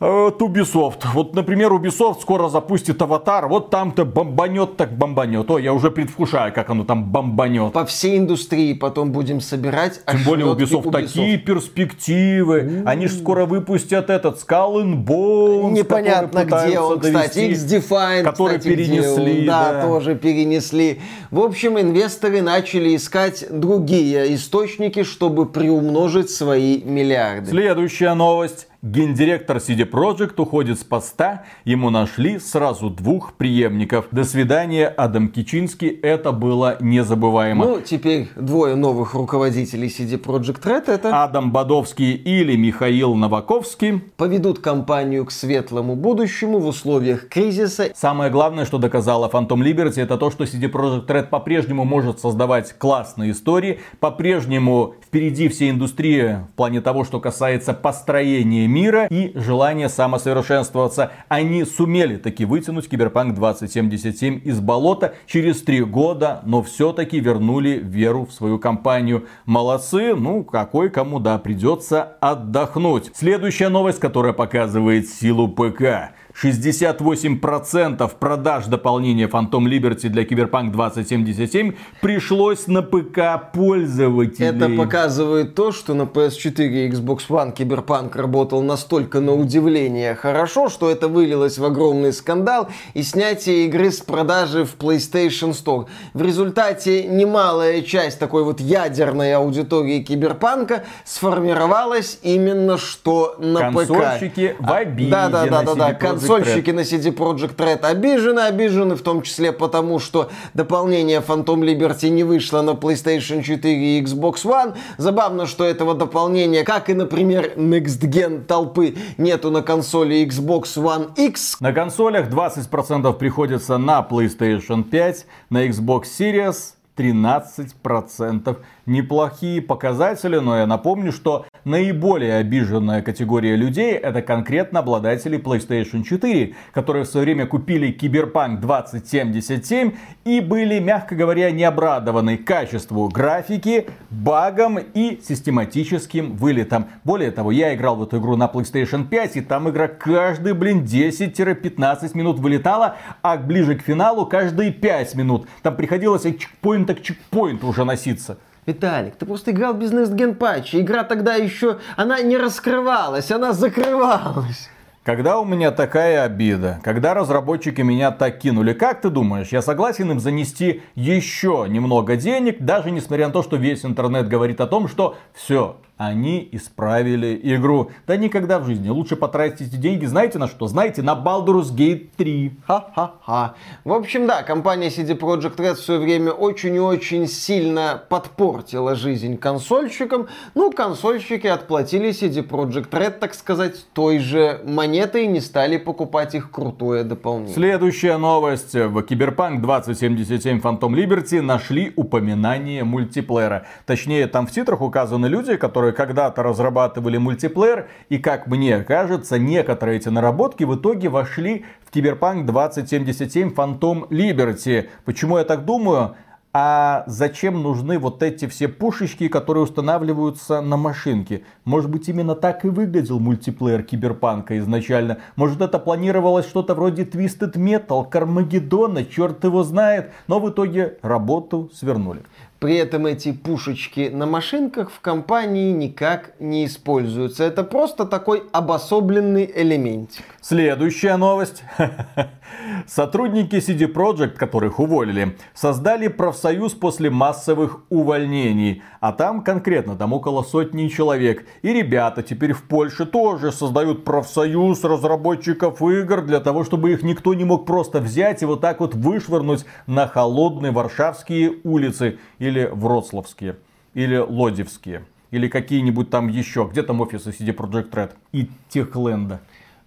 Ubisoft. Вот, например, Ubisoft скоро запустит аватар, вот там-то бомбанет так бомбанет. О, я уже предвкушаю, как оно там бомбанет. По всей индустрии потом будем собирать Тем более ошметки Ubisoft, такие перспективы. Они же скоро выпустят этот Skull and Bones. Непонятно где он, пытаются кстати. довести. X-Defiant, который кстати, перенесли, он. Да, да. тоже перенесли. В общем, инвесторы начали искать другие источники, чтобы приумножить свои миллиарды. Следующая новость. Гендиректор CD Projekt уходит с поста. Ему нашли сразу двух преемников. До свидания, Адам Кичинский. Это было незабываемо. Ну, теперь двое новых руководителей CD Projekt Red это Адам Бадовский или Михаил Новаковский. поведут компанию к светлому будущему в условиях кризиса. Самое главное, что доказала Phantom Liberty, это то, что CD Projekt Red по-прежнему может создавать классные истории, по-прежнему впереди всей индустрии в плане того, что касается построения мира и желания самосовершенствоваться. Они сумели таки вытянуть Киберпанк 2077 из болота через три года, но все-таки вернули веру в свою компанию. Молодцы, ну какой кому да, придется отдохнуть. Следующая новость, которая показывает силу ПК. 68% продаж дополнения Phantom Liberty для Cyberpunk 2077 пришлось на ПК пользователей. Это показывает то, что на PS4 и Xbox One Киберпанк работал настолько на удивление хорошо, что это вылилось в огромный скандал и снятие игры с продажи в PlayStation Store. В результате немалая часть такой вот ядерной аудитории Киберпанка сформировалась именно что на ПК. Консольщики в обиде да, да, да, на да, да. Консольщики на CD Projekt Red обижены, обижены в том числе потому, что дополнение Phantom Liberty не вышло на PlayStation 4 и Xbox One. Забавно, что этого дополнения, как и, например, Next Gen толпы, нету на консоли Xbox One X. На консолях 20% приходится на PlayStation 5, на Xbox Series 13%. Неплохие показатели, но я напомню, что наиболее обиженная категория людей это конкретно обладатели PlayStation 4, которые в свое время купили Киберпанк 2077 и были, мягко говоря, не обрадованы качеству графики, багам и систематическим вылетом. Более того, я играл в эту игру на PlayStation 5, и там игра каждый, блин, 10-15 минут вылетала, а ближе к финалу каждые 5 минут. Там приходилось от чекпоинта к чекпоинту уже носиться. Виталик, ты просто играл без Next Gen патча. Игра тогда еще, она не раскрывалась, она закрывалась. Когда у меня такая обида, когда разработчики меня так кинули, как ты думаешь, я согласен им занести еще немного денег, даже несмотря на то, что весь интернет говорит о том, что все, они исправили игру. Да никогда в жизни. Лучше потратить эти деньги, знаете на что? Знаете, на Baldur's Gate 3. Ха-ха-ха. В общем, да, компания CD Projekt Red в свое время очень и очень сильно подпортила жизнь консольщикам. Ну, консольщики отплатили CD Projekt Red, так сказать, той же монетой и не стали покупать их крутое дополнение. Следующая новость. В Cyberpunk 2077 Phantom Liberty нашли упоминание мультиплеера. Точнее, там в титрах указаны люди, которые которые когда-то разрабатывали мультиплеер, и как мне кажется, некоторые эти наработки в итоге вошли в Киберпанк 2077 Phantom Liberty. Почему я так думаю? а зачем нужны вот эти все пушечки, которые устанавливаются на машинке? Может быть, именно так и выглядел мультиплеер Киберпанка изначально? Может, это планировалось что-то вроде Twisted Metal, Кармагеддона, черт его знает, но в итоге работу свернули. При этом эти пушечки на машинках в компании никак не используются. Это просто такой обособленный элементик. Следующая новость. Сотрудники CD Projekt, которых уволили, создали профсоюз после массовых увольнений. А там конкретно, там около сотни человек. И ребята теперь в Польше тоже создают профсоюз разработчиков игр для того, чтобы их никто не мог просто взять и вот так вот вышвырнуть на холодные варшавские улицы. Или вроцлавские, или лодевские, или какие-нибудь там еще. Где там офисы CD Projekt Red и Техленда.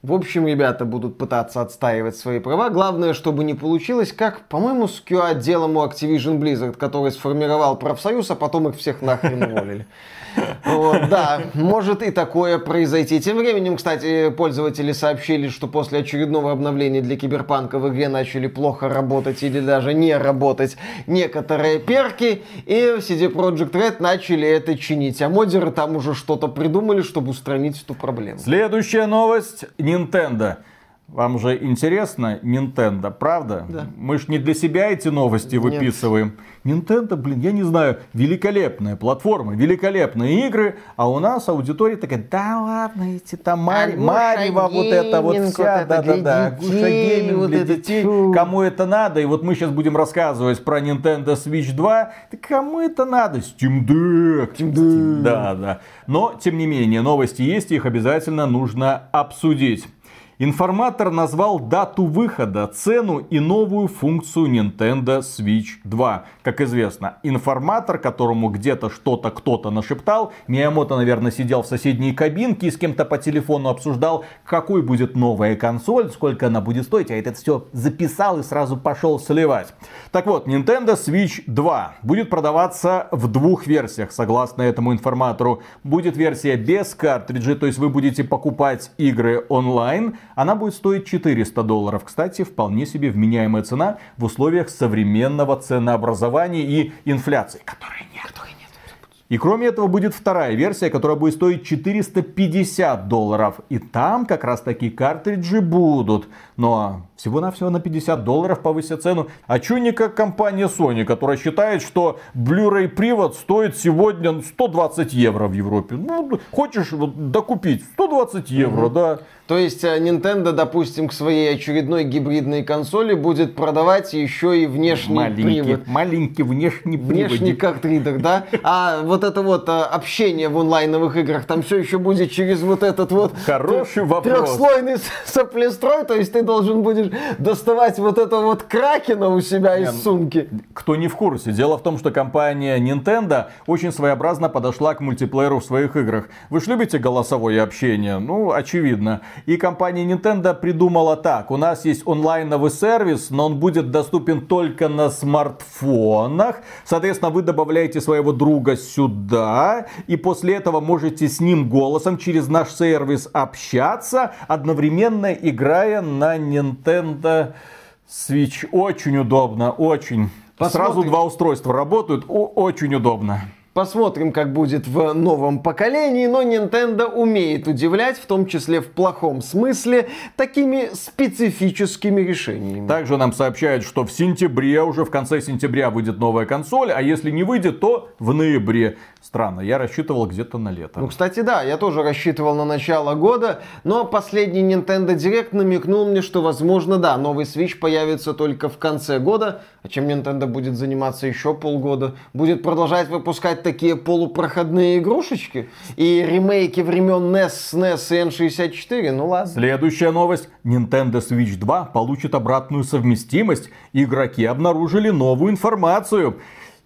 В общем, ребята будут пытаться отстаивать свои права. Главное, чтобы не получилось, как, по-моему, с Q-отделом у Activision Blizzard, который сформировал профсоюз, а потом их всех нахрен уволили. Вот, да, может и такое произойти. Тем временем, кстати, пользователи сообщили, что после очередного обновления для Киберпанка в игре начали плохо работать или даже не работать некоторые перки, и CD Projekt Red начали это чинить. А модеры там уже что-то придумали, чтобы устранить эту проблему. Следующая новость. Nintendo. Вам же интересно Nintendo, правда? Да. Мы ж не для себя эти новости Нет. выписываем. Nintendo, блин, я не знаю, великолепная платформа, великолепные игры, а у нас аудитория такая, да ладно, эти там Мари, а Марева, вот это вот вся, да-да-да, Гуша Гейминг вот для детей, чу. кому это надо, и вот мы сейчас будем рассказывать про Nintendo Switch 2, да кому это надо? Steam Deck. Steam Deck. Да, да. Но, тем не менее, новости есть, их обязательно нужно обсудить. Информатор назвал дату выхода, цену и новую функцию Nintendo Switch 2. Как известно, информатор, которому где-то что-то кто-то нашептал, Миямото, наверное, сидел в соседней кабинке и с кем-то по телефону обсуждал, какой будет новая консоль, сколько она будет стоить, а этот все записал и сразу пошел сливать. Так вот, Nintendo Switch 2 будет продаваться в двух версиях, согласно этому информатору. Будет версия без картриджей, то есть вы будете покупать игры онлайн, она будет стоить 400 долларов. Кстати, вполне себе вменяемая цена в условиях современного ценообразования и инфляции, которой нет. Которой нет. И кроме этого будет вторая версия, которая будет стоить 450 долларов. И там как раз такие картриджи будут. Но всего-навсего на 50 долларов повысят цену. А чё не как компания Sony, которая считает, что Blu-ray привод стоит сегодня 120 евро в Европе. Ну, хочешь вот, докупить 120 евро, угу. да. То есть э, Nintendo, допустим, к своей очередной гибридной консоли будет продавать еще и внешний маленький, привод. Маленький внешний привод. Внешний картридер, да? А вот это вот а, общение в онлайновых играх там все еще будет через вот этот вот Хороший вопрос. трехслойный соплестрой, то есть ты должен будешь доставать вот это вот кракена у себя из сумки. Кто не в курсе, дело в том, что компания Nintendo очень своеобразно подошла к мультиплееру в своих играх. Вы же любите голосовое общение? Ну, очевидно. И компания Nintendo придумала так. У нас есть онлайновый сервис, но он будет доступен только на смартфонах. Соответственно, вы добавляете своего друга сюда, и после этого можете с ним голосом через наш сервис общаться, одновременно играя на Nintendo Switch. Очень удобно, очень. Посмотрим. Сразу два устройства работают, очень удобно. Посмотрим, как будет в новом поколении, но Nintendo умеет удивлять, в том числе в плохом смысле, такими специфическими решениями. Также нам сообщают, что в сентябре, уже в конце сентября выйдет новая консоль, а если не выйдет, то в ноябре. Странно, я рассчитывал где-то на лето. Ну, кстати, да, я тоже рассчитывал на начало года, но последний Nintendo Direct намекнул мне, что, возможно, да, новый Switch появится только в конце года, а чем Nintendo будет заниматься еще полгода? Будет продолжать выпускать такие полупроходные игрушечки и ремейки времен NES, SNES и N64? Ну ладно. Следующая новость. Nintendo Switch 2 получит обратную совместимость. Игроки обнаружили новую информацию.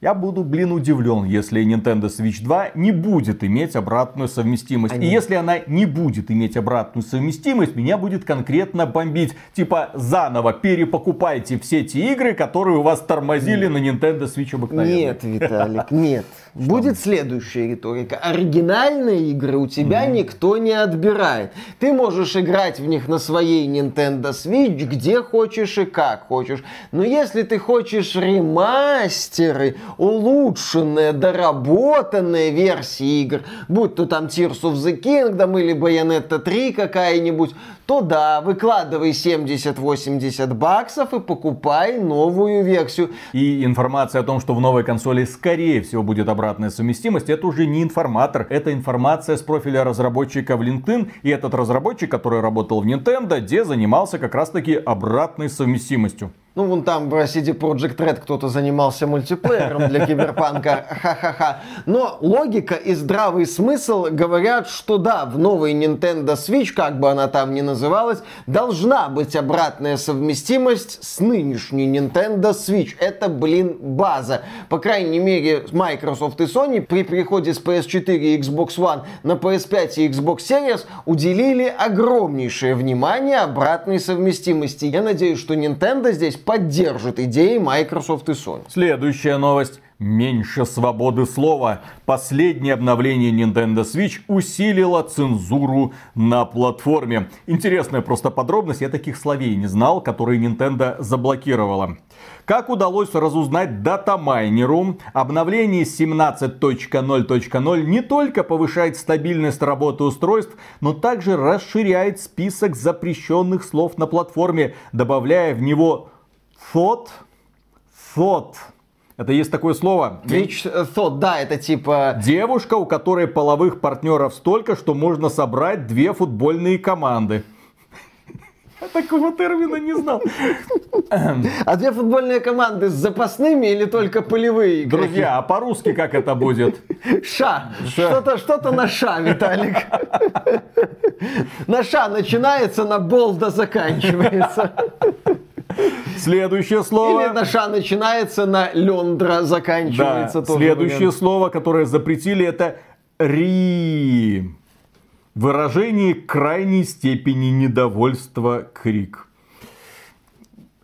Я буду, блин, удивлен, если Nintendo Switch 2 не будет иметь обратную совместимость. Они- И если она не будет иметь обратную совместимость, меня будет конкретно бомбить. Типа, заново перепокупайте все те игры, которые у вас тормозили на Nintendo Switch обыкновенный. Нет, Виталик, нет. Будет следующая риторика. Оригинальные игры у тебя никто не отбирает. Ты можешь играть в них на своей Nintendo Switch, где хочешь и как хочешь. Но если ты хочешь ремастеры, улучшенные, доработанные версии игр, будь то там Tears of the Kingdom или Bayonetta 3 какая-нибудь, то да, выкладывай 70-80 баксов и покупай новую версию. И информация о том, что в новой консоли скорее всего будет обратная совместимость, это уже не информатор, это информация с профиля разработчика в LinkedIn. И этот разработчик, который работал в Nintendo, где занимался как раз таки обратной совместимостью. Ну, вон там в CD Project Red кто-то занимался мультиплеером для киберпанка, ха-ха-ха. Но логика и здравый смысл говорят, что да, в новой Nintendo Switch, как бы она там ни называлась, должна быть обратная совместимость с нынешней Nintendo Switch. Это, блин, база. По крайней мере, Microsoft и Sony при переходе с PS4 и Xbox One на PS5 и Xbox Series уделили огромнейшее внимание обратной совместимости. Я надеюсь, что Nintendo здесь поддержит идеи Microsoft и Sony. Следующая новость. Меньше свободы слова. Последнее обновление Nintendo Switch усилило цензуру на платформе. Интересная просто подробность, я таких словей не знал, которые Nintendo заблокировала. Как удалось разузнать датамайнеру, обновление 17.0.0 не только повышает стабильность работы устройств, но также расширяет список запрещенных слов на платформе, добавляя в него фот, фот. Это есть такое слово. Э, Thought, да, это типа... Девушка, у которой половых партнеров столько, что можно собрать две футбольные команды. Я Такого термина не знал. А две футбольные команды с запасными или только полевые игроки? Друзья, а по-русски как это будет? Ша. Что-то что на ша, Виталик. На ша начинается, на болда заканчивается. Следующее Или слово. на ша начинается, на лендра Да, заканчивается. тоже следующее вариант. слово, которое запретили, это ри. Выражение крайней степени недовольства крик.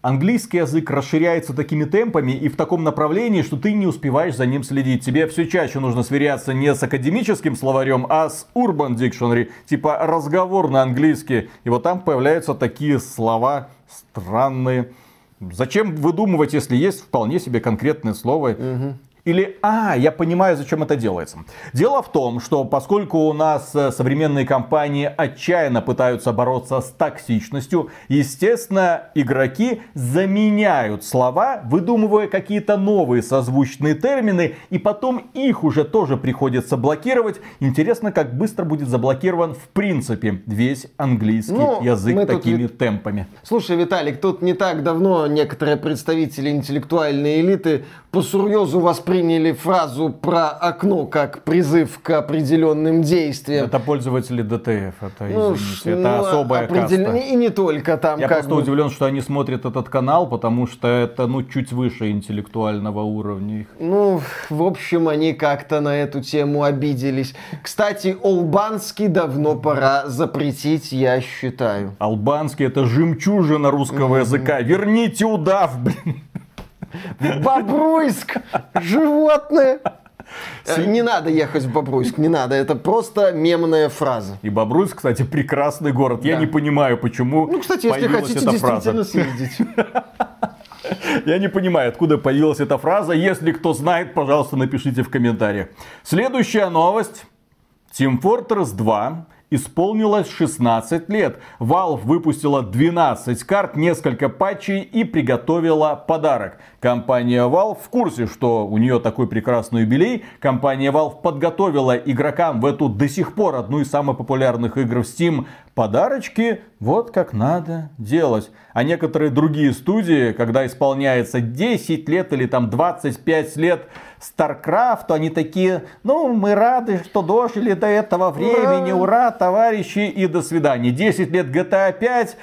Английский язык расширяется такими темпами и в таком направлении, что ты не успеваешь за ним следить. Тебе все чаще нужно сверяться не с академическим словарем, а с Urban Dictionary, типа разговор на английский. И вот там появляются такие слова странные. Зачем выдумывать, если есть вполне себе конкретное слово? Или, а, я понимаю, зачем это делается. Дело в том, что поскольку у нас э, современные компании отчаянно пытаются бороться с токсичностью, естественно, игроки заменяют слова, выдумывая какие-то новые созвучные термины, и потом их уже тоже приходится блокировать. Интересно, как быстро будет заблокирован в принципе весь английский Ну, язык тут такими ведь- темпами. Слушай, Виталик, тут не так давно некоторые представители интеллектуальной элиты по сурьезу восприняли восприняли фразу про окно как призыв к определенным действиям. Это пользователи ДТФ, это, ну, извините, это ну, особая определ... каста. И не только там. Я просто бы... удивлен, что они смотрят этот канал, потому что это, ну, чуть выше интеллектуального уровня их. Ну, в общем, они как-то на эту тему обиделись. Кстати, Олбанский давно пора запретить, я считаю. Албанский это жемчужина русского языка. Верните удав, блин. Бобруйск! Животное! Э, не надо ехать в Бобруйск, не надо. Это просто мемная фраза. И Бобруйск, кстати, прекрасный город. Да. Я не понимаю, почему Ну, кстати, если хотите действительно фраза. съездить. Я не понимаю, откуда появилась эта фраза. Если кто знает, пожалуйста, напишите в комментариях. Следующая новость. Team Fortress 2 исполнилось 16 лет. Valve выпустила 12 карт, несколько патчей и приготовила подарок. Компания Valve в курсе, что у нее такой прекрасный юбилей. Компания Valve подготовила игрокам в эту до сих пор одну из самых популярных игр в Steam подарочки вот как надо делать. А некоторые другие студии, когда исполняется 10 лет или там 25 лет StarCraft, они такие, ну, мы рады, что дожили до этого времени, ура, товарищи, и до свидания. 10 лет GTA 5,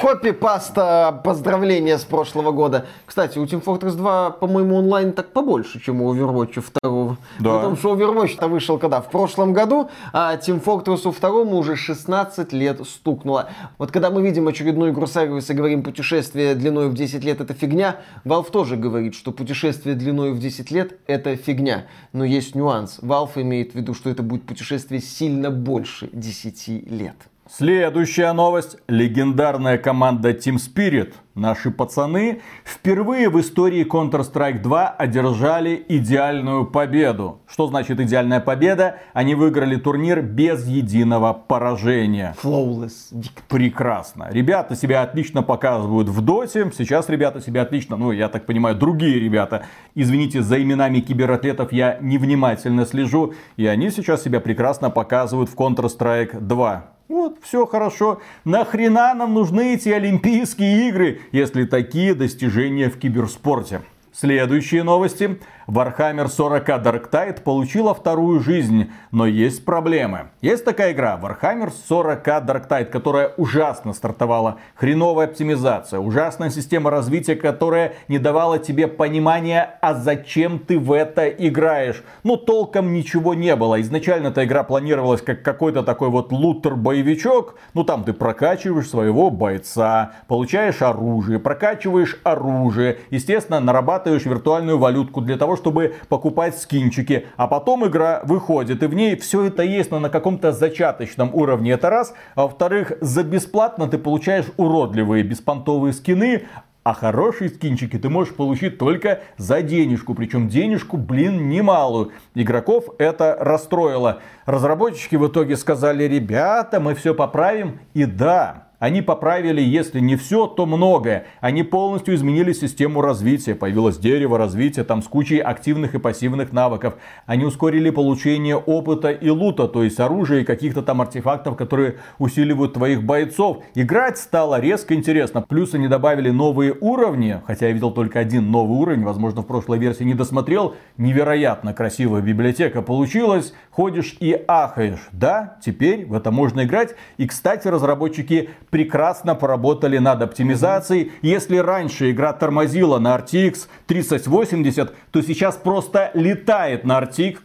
Копи-паста поздравления с прошлого года. Кстати, у Team Fortress 2, по-моему, онлайн так побольше, чем у Overwatch 2. Да. Потому что Overwatch-то вышел когда? В прошлом году, а Team Fortress 2 уже 16 лет стукнуло. Вот когда мы видим очередную игру сервиса и говорим, путешествие длиной в 10 лет это фигня, Valve тоже говорит, что путешествие длиной в 10 лет это фигня. Но есть нюанс. Valve имеет в виду, что это будет путешествие сильно больше 10 лет. Следующая новость. Легендарная команда Team Spirit, наши пацаны, впервые в истории Counter-Strike 2 одержали идеальную победу. Что значит идеальная победа? Они выиграли турнир без единого поражения. Flawless. Прекрасно. Ребята себя отлично показывают в доте. Сейчас ребята себя отлично, ну я так понимаю, другие ребята. Извините, за именами кибератлетов я невнимательно слежу. И они сейчас себя прекрасно показывают в Counter-Strike 2. Вот, все хорошо. Нахрена нам нужны эти Олимпийские игры, если такие достижения в киберспорте? Следующие новости. Warhammer 40 Dark Tide получила вторую жизнь, но есть проблемы. Есть такая игра Warhammer 40 Dark Tide, которая ужасно стартовала. Хреновая оптимизация, ужасная система развития, которая не давала тебе понимания, а зачем ты в это играешь. Ну, толком ничего не было. Изначально эта игра планировалась как какой-то такой вот лутер-боевичок. Ну, там ты прокачиваешь своего бойца, получаешь оружие, прокачиваешь оружие. Естественно, нарабатываешь виртуальную валютку для того, чтобы покупать скинчики. А потом игра выходит, и в ней все это есть, но на каком-то зачаточном уровне. Это раз. А во-вторых, за бесплатно ты получаешь уродливые беспонтовые скины, а хорошие скинчики ты можешь получить только за денежку. Причем денежку, блин, немалую. Игроков это расстроило. Разработчики в итоге сказали, ребята, мы все поправим. И да, они поправили, если не все, то многое. Они полностью изменили систему развития. Появилось дерево развития там с кучей активных и пассивных навыков. Они ускорили получение опыта и лута, то есть оружия и каких-то там артефактов, которые усиливают твоих бойцов. Играть стало резко интересно. Плюс они добавили новые уровни, хотя я видел только один новый уровень, возможно в прошлой версии не досмотрел. Невероятно красивая библиотека получилась. Ходишь и ахаешь. Да, теперь в это можно играть. И, кстати, разработчики прекрасно поработали над оптимизацией. Если раньше игра тормозила на RTX 3080, то сейчас просто летает на RTX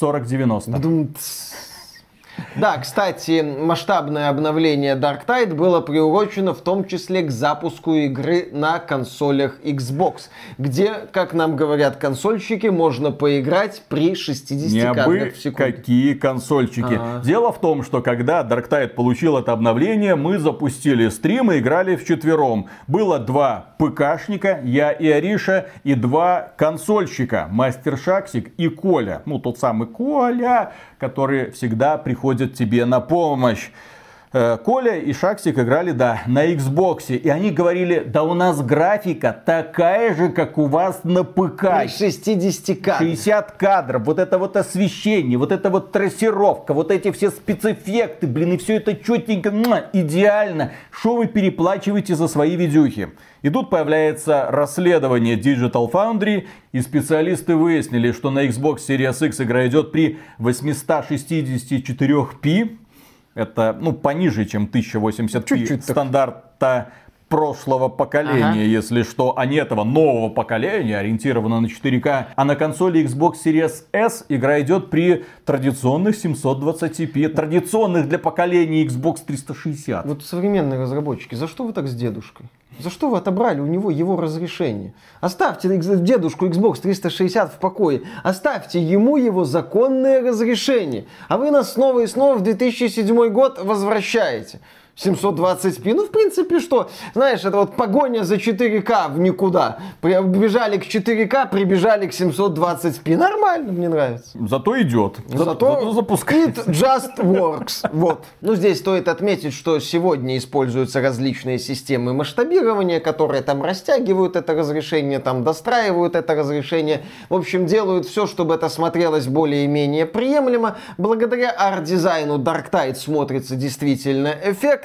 4090. Да, кстати, масштабное обновление Dark Tide было приурочено в том числе к запуску игры на консолях Xbox, где, как нам говорят консольщики, можно поиграть при 60 Не кадрах в секунду. какие консольщики. А-а-а. Дело в том, что когда Dark Tide получил это обновление, мы запустили стрим и играли в четвером. Было два ПКшника, я и Ариша, и два консольщика, Мастер Шаксик и Коля. Ну, тот самый Коля, который всегда приходит тебе на помощь. Э, Коля и Шаксик играли, да, на Xbox. И они говорили, да у нас графика такая же, как у вас на ПК. 60 кадров. 60 кадров, вот это вот освещение, вот это вот трассировка, вот эти все спецэффекты, блин, и все это четенько, идеально. Что вы переплачиваете за свои видюхи? И тут появляется расследование Digital Foundry, и специалисты выяснили, что на Xbox Series X игра идет при 864p, это, ну, пониже, чем 1080p Чуть-чуть так. стандарта прошлого поколения, Ага. если что, а не этого нового поколения, ориентировано на 4К. А на консоли Xbox Series S игра идет при традиционных 720p, традиционных для поколения Xbox 360. Вот современные разработчики, за что вы так с дедушкой? За что вы отобрали у него его разрешение? Оставьте дедушку Xbox 360 в покое. Оставьте ему его законное разрешение. А вы нас снова и снова в 2007 год возвращаете. 720p, ну в принципе что, знаешь, это вот погоня за 4К в никуда. Прибежали к 4К, прибежали к 720p. Нормально, мне нравится. Зато идет. За- Зато запускает. it just works. Вот. Ну, здесь стоит отметить, что сегодня используются различные системы масштабирования, которые там растягивают это разрешение, там достраивают это разрешение. В общем, делают все, чтобы это смотрелось более-менее приемлемо. Благодаря арт-дизайну Dark Tide смотрится действительно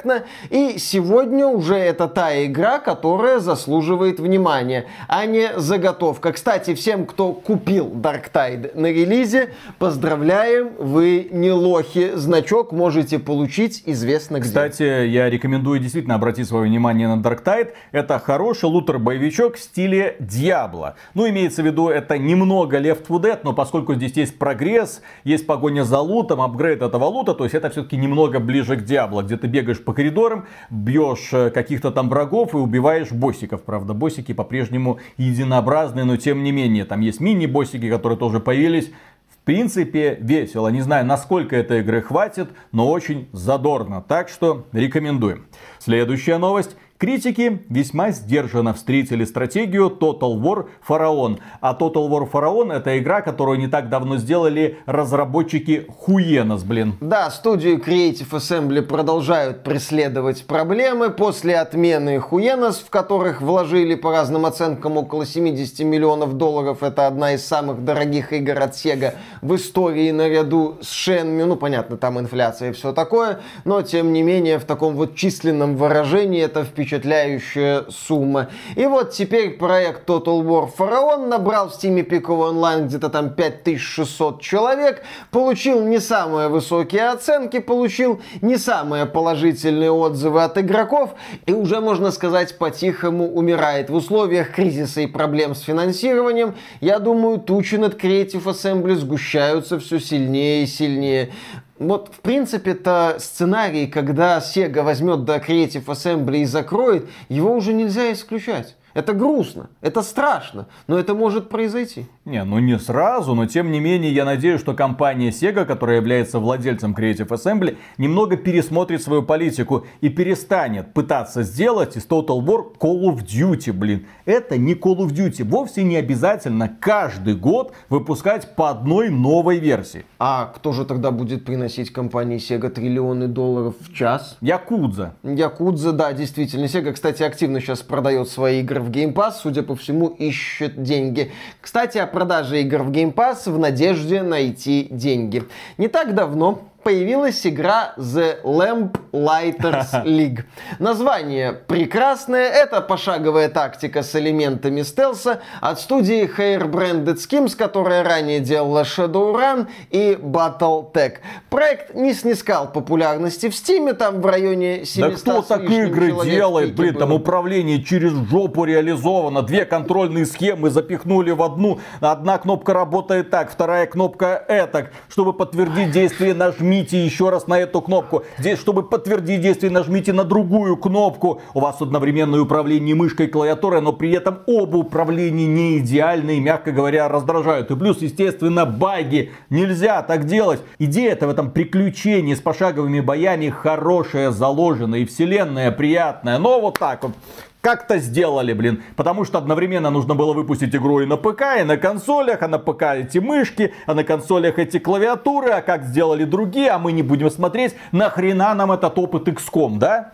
эффектно. И сегодня уже это та игра, которая заслуживает внимания, а не заготовка. Кстати, всем, кто купил Dark Tide на релизе, поздравляем, вы не лохи. Значок можете получить известно где. Кстати, я рекомендую действительно обратить свое внимание на Dark Tide. Это хороший лутер-боевичок в стиле Диабло. Ну, имеется в виду, это немного Left 4 Dead, но поскольку здесь есть прогресс, есть погоня за лутом, апгрейд этого лута, то есть это все-таки немного ближе к Диабло, где ты бегаешь по коридорам, бьешь э, каких-то там врагов и убиваешь боссиков. Правда, боссики по-прежнему единообразные, но тем не менее, там есть мини-боссики, которые тоже появились. В принципе, весело. Не знаю, насколько этой игры хватит, но очень задорно. Так что рекомендуем. Следующая новость. Критики весьма сдержанно встретили стратегию Total War Pharaon. А Total War Pharaon это игра, которую не так давно сделали разработчики Хуенос, блин. Да, студию Creative Assembly продолжают преследовать проблемы после отмены Хуенос, в которых вложили по разным оценкам около 70 миллионов долларов. Это одна из самых дорогих игр от Sega в истории наряду с Shenmue. Ну, понятно, там инфляция и все такое, но тем не менее в таком вот численном выражении это впечатляющая сумма. И вот теперь проект Total War Pharaon набрал в Steam пиковый онлайн где-то там 5600 человек, получил не самые высокие оценки, получил не самые положительные отзывы от игроков и уже, можно сказать, по-тихому умирает. В условиях кризиса и проблем с финансированием, я думаю, тучи над Creative Assembly сгущаются все сильнее и сильнее. Вот, в принципе-то, сценарий, когда Sega возьмет до Creative Assembly и закроет, его уже нельзя исключать. Это грустно, это страшно, но это может произойти. Не, ну не сразу, но тем не менее я надеюсь, что компания Sega, которая является владельцем Creative Assembly, немного пересмотрит свою политику и перестанет пытаться сделать из Total War Call of Duty, блин. Это не Call of Duty. Вовсе не обязательно каждый год выпускать по одной новой версии. А кто же тогда будет приносить компании Sega триллионы долларов в час? Якудза. Якудза, да, действительно. Sega, кстати, активно сейчас продает свои игры в Game Pass, судя по всему, ищет деньги. Кстати, о продаже игр в Game Pass в надежде найти деньги. Не так давно появилась игра The Lamp Lighters League. Название прекрасное, это пошаговая тактика с элементами стелса от студии Hair Branded Schemes, которая ранее делала Shadowrun и Battletech. Проект не снискал популярности в Steam, там в районе 700 Да кто такие лишним игры делает? Блин, там управление через жопу реализовано. Две контрольные схемы запихнули в одну. Одна кнопка работает так, вторая кнопка этак. Чтобы подтвердить действие, нажмите еще раз на эту кнопку. Здесь, чтобы подтвердить действие, нажмите на другую кнопку. У вас одновременное управление мышкой и клавиатурой, но при этом оба управления не идеальны и, мягко говоря, раздражают. И плюс, естественно, баги. Нельзя так делать. Идея-то в этом приключении с пошаговыми боями хорошая, заложена и вселенная приятная. Но вот так вот как-то сделали, блин. Потому что одновременно нужно было выпустить игру и на ПК, и на консолях, а на ПК эти мышки, а на консолях эти клавиатуры, а как сделали другие, а мы не будем смотреть, нахрена нам этот опыт XCOM, да?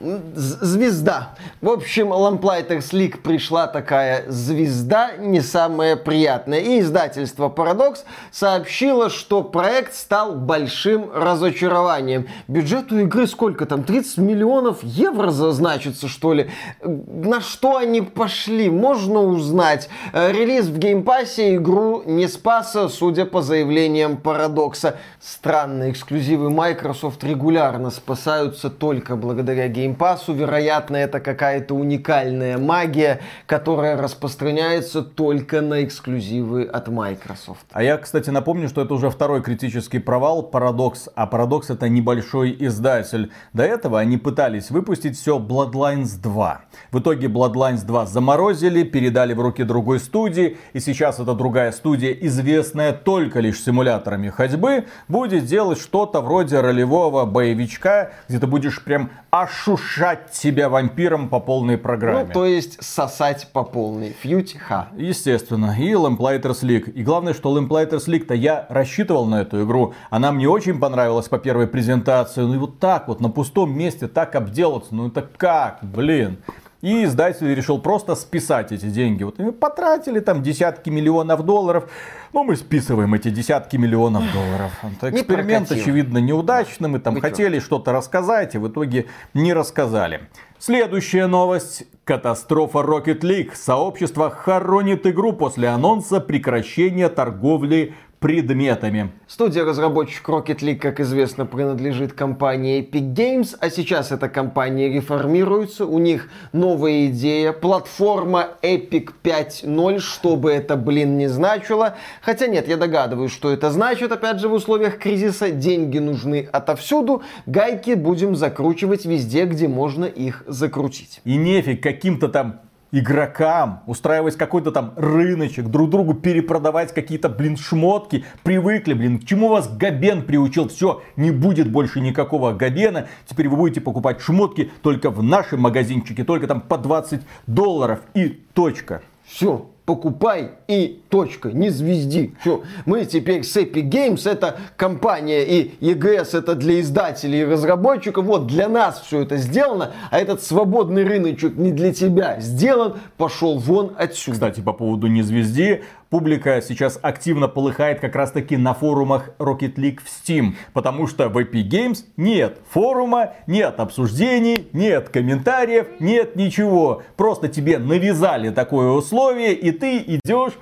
Звезда. В общем, Lamplighter's League пришла такая звезда, не самая приятная. И издательство Paradox сообщило, что проект стал большим разочарованием. Бюджет у игры сколько там? 30 миллионов евро значится, что ли? На что они пошли? Можно узнать. Э, релиз в геймпассе игру не спас, судя по заявлениям Парадокса. Странно, эксклюзивы Microsoft регулярно спасаются только благодаря геймпасу. Вероятно, это какая-то уникальная магия, которая распространяется только на эксклюзивы от Microsoft. А я, кстати, напомню, что это уже второй критический провал Paradox, а Paradox это небольшой издатель. До этого они пытались выпустить все Bloodlines 2. В итоге Bloodlines 2 заморозили, передали в руки другой студии, и сейчас эта другая студия, известная только лишь симуляторами ходьбы, будет делать что-то вроде ролевого боевичка, где ты будешь прям ошушать себя вампиром по полной программе. Ну, то есть сосать по полной. Фьюти ха. Естественно. И Lamplighters League. И главное, что Lamplighters League-то я рассчитывал на эту игру. Она мне очень понравилась по первой презентации. Ну и вот так вот, на пустом месте так обделаться. Ну это как, блин. И издатель решил просто списать эти деньги. Вот мы потратили там десятки миллионов долларов. Ну, мы списываем эти десятки миллионов долларов. Эксперимент, очевидно, неудачный. Мы там Вы хотели что-то рассказать, и в итоге не рассказали. Следующая новость. Катастрофа Rocket League. Сообщество хоронит игру после анонса прекращения торговли предметами. Студия-разработчик Rocket League, как известно, принадлежит компании Epic Games, а сейчас эта компания реформируется, у них новая идея, платформа Epic 5.0, что бы это, блин, не значило. Хотя нет, я догадываюсь, что это значит, опять же, в условиях кризиса деньги нужны отовсюду, гайки будем закручивать везде, где можно их закрутить. И нефиг каким-то там игрокам, устраивать какой-то там рыночек, друг другу перепродавать какие-то, блин, шмотки. Привыкли, блин, к чему вас Габен приучил? Все, не будет больше никакого Габена. Теперь вы будете покупать шмотки только в нашем магазинчике, только там по 20 долларов и точка. Все, покупай и точка, не звезди. Все, мы теперь с Epic Games, это компания, и EGS это для издателей и разработчиков. Вот для нас все это сделано, а этот свободный рыночек не для тебя сделан, пошел вон отсюда. Кстати, по поводу не звезди, публика сейчас активно полыхает как раз таки на форумах Rocket League в Steam, потому что в Epic Games нет форума, нет обсуждений, нет комментариев, нет ничего. Просто тебе навязали такое условие, и ты идешь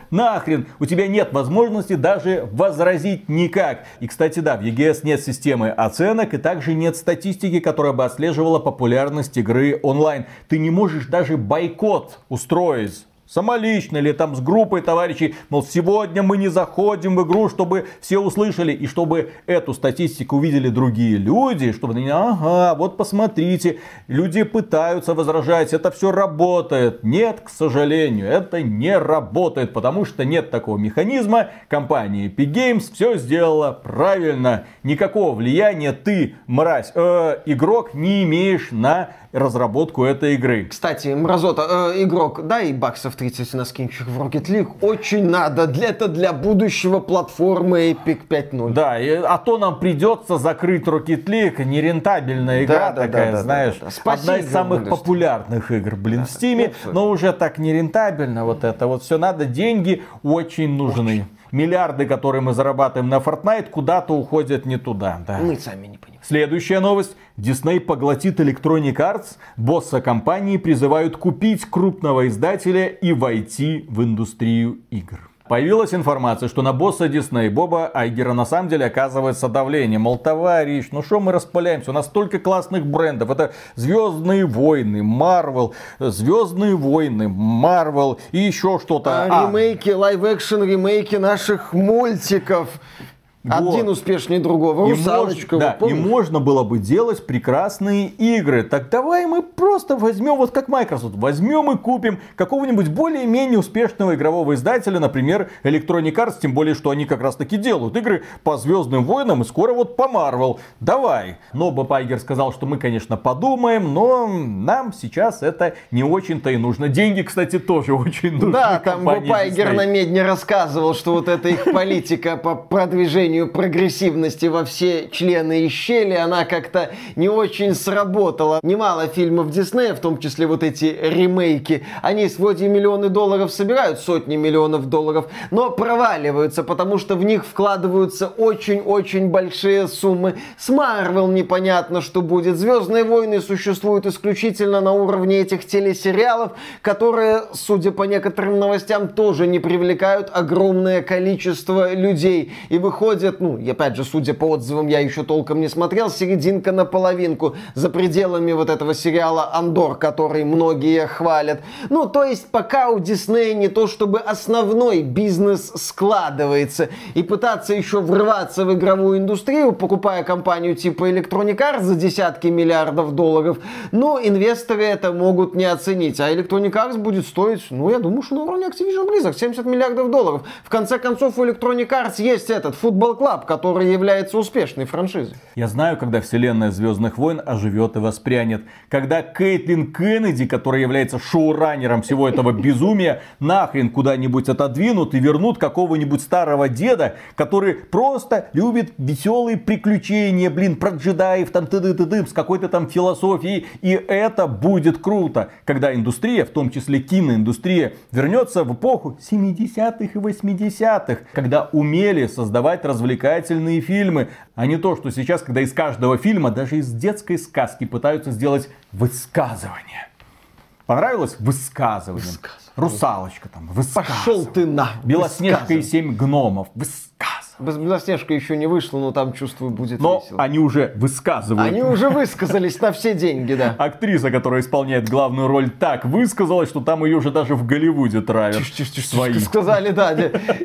нахрен. У тебя нет возможности даже возразить никак. И, кстати, да, в EGS нет системы оценок, и также нет статистики, которая бы отслеживала популярность игры онлайн. Ты не можешь даже бойкот устроить самолично или там с группой товарищей, мол, сегодня мы не заходим в игру, чтобы все услышали, и чтобы эту статистику увидели другие люди, чтобы они, ага, вот посмотрите, люди пытаются возражать, это все работает. Нет, к сожалению, это не работает, потому что нет такого механизма. Компания Epic Games все сделала правильно. Никакого влияния ты, мразь, э, игрок, не имеешь на разработку этой игры. Кстати, Мразота, э, игрок, дай баксов 30 на скинчик в Rocket League. Очень надо. Для, это для будущего платформы Epic 5.0. Да, и, а то нам придется закрыть Rocket League. Нерентабельная игра да, такая, да, да, знаешь. Да, да, да. Одна из самых популярных игр, блин, да, в Стиме. Ну, но уже так нерентабельно вот это. Вот все надо. Деньги очень нужны. Очень миллиарды, которые мы зарабатываем на Fortnite, куда-то уходят не туда. Да. Мы сами не понимаем. Следующая новость. Disney поглотит Electronic Arts. Босса компании призывают купить крупного издателя и войти в индустрию игр. Появилась информация, что на босса Дисней Боба Айгера на самом деле оказывается давление. Мол, товарищ, ну что мы распыляемся? У нас столько классных брендов. Это Звездные войны, Марвел, Звездные войны, Марвел и еще что-то. А, а. Ремейки, live-action ремейки наших мультиков. Один успешнее другого. Русалочка, и, мож, да, и можно было бы делать прекрасные игры. Так давай мы просто возьмем, вот как Microsoft, возьмем и купим какого-нибудь более-менее успешного игрового издателя, например, Electronic Arts, тем более, что они как раз таки делают игры по Звездным войнам и скоро вот по Marvel. Давай. Но Боб Айгер сказал, что мы, конечно, подумаем, но нам сейчас это не очень-то и нужно. Деньги, кстати, тоже очень нужны. Да, там Боб Айгер на медне рассказывал, что вот эта их политика по продвижению степенью прогрессивности во все члены и щели она как-то не очень сработала. Немало фильмов Диснея, в том числе вот эти ремейки, они вроде миллионы долларов собирают, сотни миллионов долларов, но проваливаются, потому что в них вкладываются очень-очень большие суммы. С Марвел непонятно, что будет. Звездные войны существуют исключительно на уровне этих телесериалов, которые, судя по некоторым новостям, тоже не привлекают огромное количество людей. И выходит выходит, ну, и опять же, судя по отзывам, я еще толком не смотрел, серединка на половинку за пределами вот этого сериала Андор, который многие хвалят. Ну, то есть пока у Диснея не то чтобы основной бизнес складывается, и пытаться еще врываться в игровую индустрию, покупая компанию типа Electronic Arts за десятки миллиардов долларов, ну, инвесторы это могут не оценить, а Electronic Arts будет стоить, ну, я думаю, что на уровне Activision Blizzard 70 миллиардов долларов. В конце концов, у Electronic Arts есть этот футбол Club, который является успешной франшизой. Я знаю, когда вселенная Звездных войн оживет и воспрянет. Когда Кейтлин Кеннеди, которая является шоураннером всего этого безумия, нахрен куда-нибудь отодвинут и вернут какого-нибудь старого деда, который просто любит веселые приключения, блин, про джедаев, там ты ты ты с какой-то там философией. И это будет круто, когда индустрия, в том числе киноиндустрия, вернется в эпоху 70-х и 80-х, когда умели создавать развлечения развлекательные фильмы, а не то, что сейчас, когда из каждого фильма, даже из детской сказки пытаются сделать высказывание. Понравилось высказывание? высказывание. Русалочка там, высказывание. Пошел ты на. Белоснежка и семь гномов. Высказывание. Белоснежка еще не вышла, но там, чувствую, будет но весело. они уже высказывают. Они уже высказались на все деньги, да. Актриса, которая исполняет главную роль, так высказалась, что там ее уже даже в Голливуде травят. Тише, тише, тише, Сказали, да,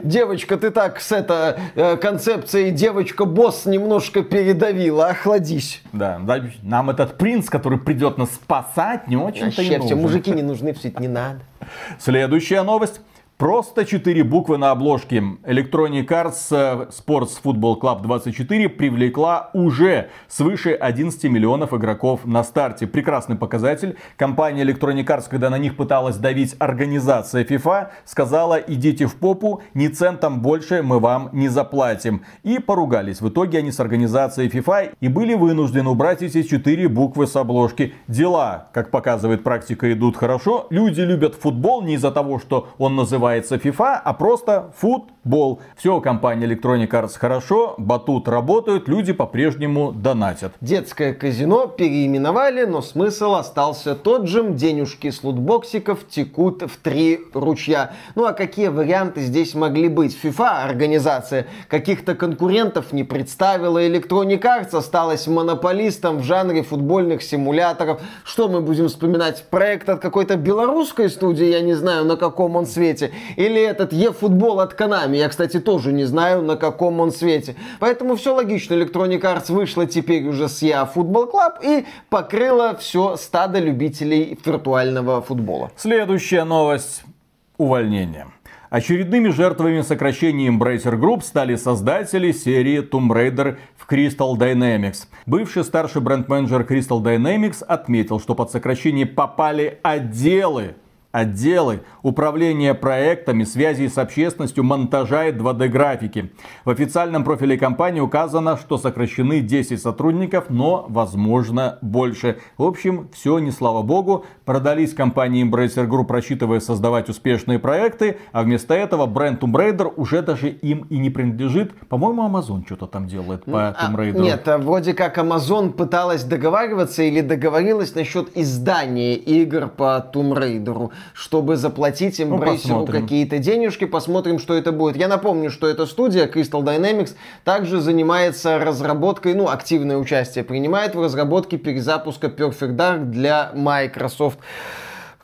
девочка, ты так с этой э, концепцией девочка-босс немножко передавила, охладись. Да, нам этот принц, который придет нас спасать, не очень-то и нужен. мужики не нужны, все это не надо. Следующая новость. Просто четыре буквы на обложке. Electronic Arts э, Sports Football Club 24 привлекла уже свыше 11 миллионов игроков на старте. Прекрасный показатель. Компания Electronic Arts, когда на них пыталась давить организация FIFA, сказала, идите в попу, ни центом больше мы вам не заплатим. И поругались. В итоге они с организацией FIFA и были вынуждены убрать эти четыре буквы с обложки. Дела, как показывает практика, идут хорошо. Люди любят футбол не из-за того, что он называется называется FIFA, а просто футбол. Все, компания Electronic Arts хорошо, батут работают, люди по-прежнему донатят. Детское казино переименовали, но смысл остался тот же. Денежки с лутбоксиков текут в три ручья. Ну а какие варианты здесь могли быть? FIFA, организация, каких-то конкурентов не представила. Electronic Arts осталась монополистом в жанре футбольных симуляторов. Что мы будем вспоминать? Проект от какой-то белорусской студии, я не знаю, на каком он свете. Или этот e-футбол от Konami. Я, кстати, тоже не знаю, на каком он свете. Поэтому все логично. Electronic Arts вышла теперь уже с EA Football Club и покрыла все стадо любителей виртуального футбола. Следующая новость. Увольнение. Очередными жертвами сокращения Embracer Group стали создатели серии Tomb Raider в Crystal Dynamics. Бывший старший бренд-менеджер Crystal Dynamics отметил, что под сокращение попали отделы отделы управления проектами, связи с общественностью, монтажа и 2D-графики. В официальном профиле компании указано, что сокращены 10 сотрудников, но возможно больше. В общем, все не слава богу. Продались компании Embracer Group, рассчитывая создавать успешные проекты, а вместо этого бренд Tomb Raider уже даже им и не принадлежит. По-моему, Amazon что-то там делает по а, Tomb Raider. Нет, а вроде как Amazon пыталась договариваться или договорилась насчет издания игр по Tomb Raider чтобы заплатить им ну, какие-то денежки. Посмотрим, что это будет. Я напомню, что эта студия Crystal Dynamics также занимается разработкой, ну, активное участие принимает в разработке перезапуска Perfect Dark для Microsoft.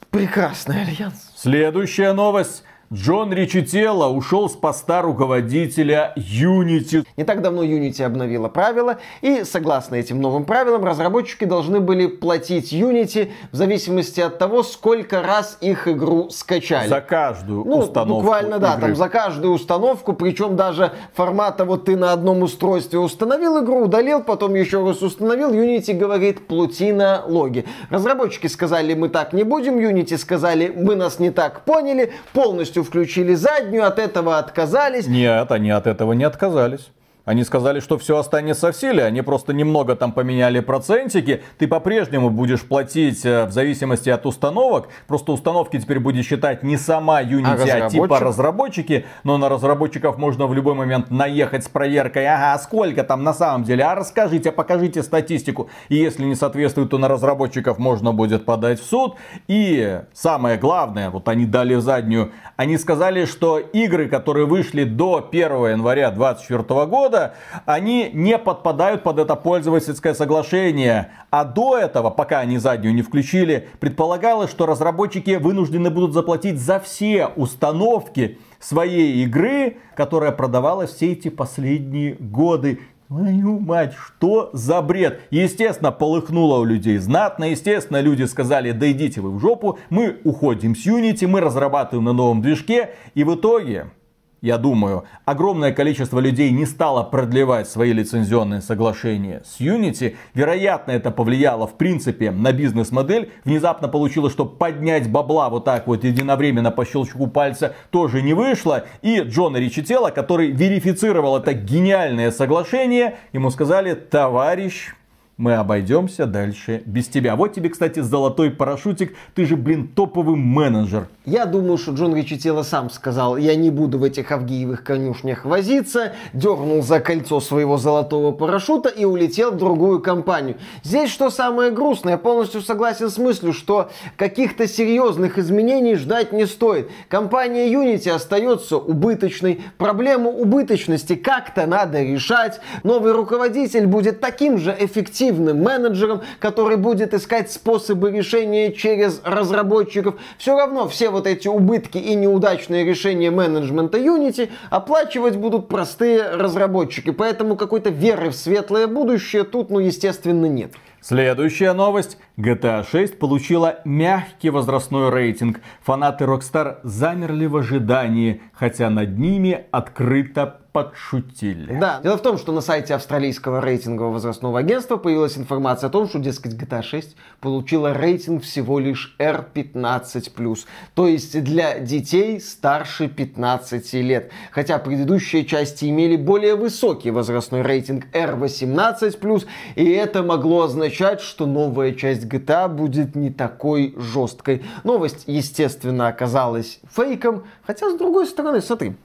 Прекрасный альянс. Следующая новость. Джон Ричителло ушел с поста руководителя Unity. Не так давно Unity обновила правила, и согласно этим новым правилам, разработчики должны были платить Unity в зависимости от того, сколько раз их игру скачали. За каждую ну, установку буквально, да, игры. там за каждую установку, причем даже формата вот ты на одном устройстве установил игру, удалил, потом еще раз установил, Unity говорит, плати логи. Разработчики сказали, мы так не будем, Unity сказали, мы нас не так поняли, полностью полностью включили заднюю, от этого отказались. Нет, они от этого не отказались. Они сказали, что все останется в силе, они просто немного там поменяли процентики. Ты по-прежнему будешь платить э, в зависимости от установок. Просто установки теперь будет считать не сама Unity, а, а типа разработчики. Но на разработчиков можно в любой момент наехать с проверкой. Ага, сколько там на самом деле? А расскажите, покажите статистику. И если не соответствует, то на разработчиков можно будет подать в суд. И самое главное, вот они дали заднюю. Они сказали, что игры, которые вышли до 1 января 2024 года, года, они не подпадают под это пользовательское соглашение. А до этого, пока они заднюю не включили, предполагалось, что разработчики вынуждены будут заплатить за все установки своей игры, которая продавалась все эти последние годы. Твою мать, что за бред? Естественно, полыхнуло у людей знатно. Естественно, люди сказали, да идите вы в жопу. Мы уходим с Unity, мы разрабатываем на новом движке. И в итоге я думаю, огромное количество людей не стало продлевать свои лицензионные соглашения с Unity. Вероятно, это повлияло в принципе на бизнес-модель. Внезапно получилось, что поднять бабла вот так вот единовременно по щелчку пальца тоже не вышло. И Джона Ричителла, который верифицировал это гениальное соглашение, ему сказали, товарищ, мы обойдемся дальше без тебя. Вот тебе, кстати, золотой парашютик. Ты же, блин, топовый менеджер. Я думаю, что Джон Ричителло сам сказал, я не буду в этих Авгиевых конюшнях возиться, дернул за кольцо своего золотого парашюта и улетел в другую компанию. Здесь что самое грустное, я полностью согласен с мыслью, что каких-то серьезных изменений ждать не стоит. Компания Unity остается убыточной, проблему убыточности как-то надо решать. Новый руководитель будет таким же эффективным эффективным менеджером, который будет искать способы решения через разработчиков. Все равно все вот эти убытки и неудачные решения менеджмента Unity оплачивать будут простые разработчики. Поэтому какой-то веры в светлое будущее тут, ну, естественно, нет. Следующая новость. GTA 6 получила мягкий возрастной рейтинг. Фанаты Rockstar замерли в ожидании, хотя над ними открыто подшутили. Да, дело в том, что на сайте австралийского рейтингового возрастного агентства появилась информация о том, что, дескать, GTA 6 получила рейтинг всего лишь R15+, то есть для детей старше 15 лет. Хотя предыдущие части имели более высокий возрастной рейтинг R18+, и это могло означать, что новая часть GTA будет не такой жесткой. Новость, естественно, оказалась фейком, хотя, с другой стороны, смотри,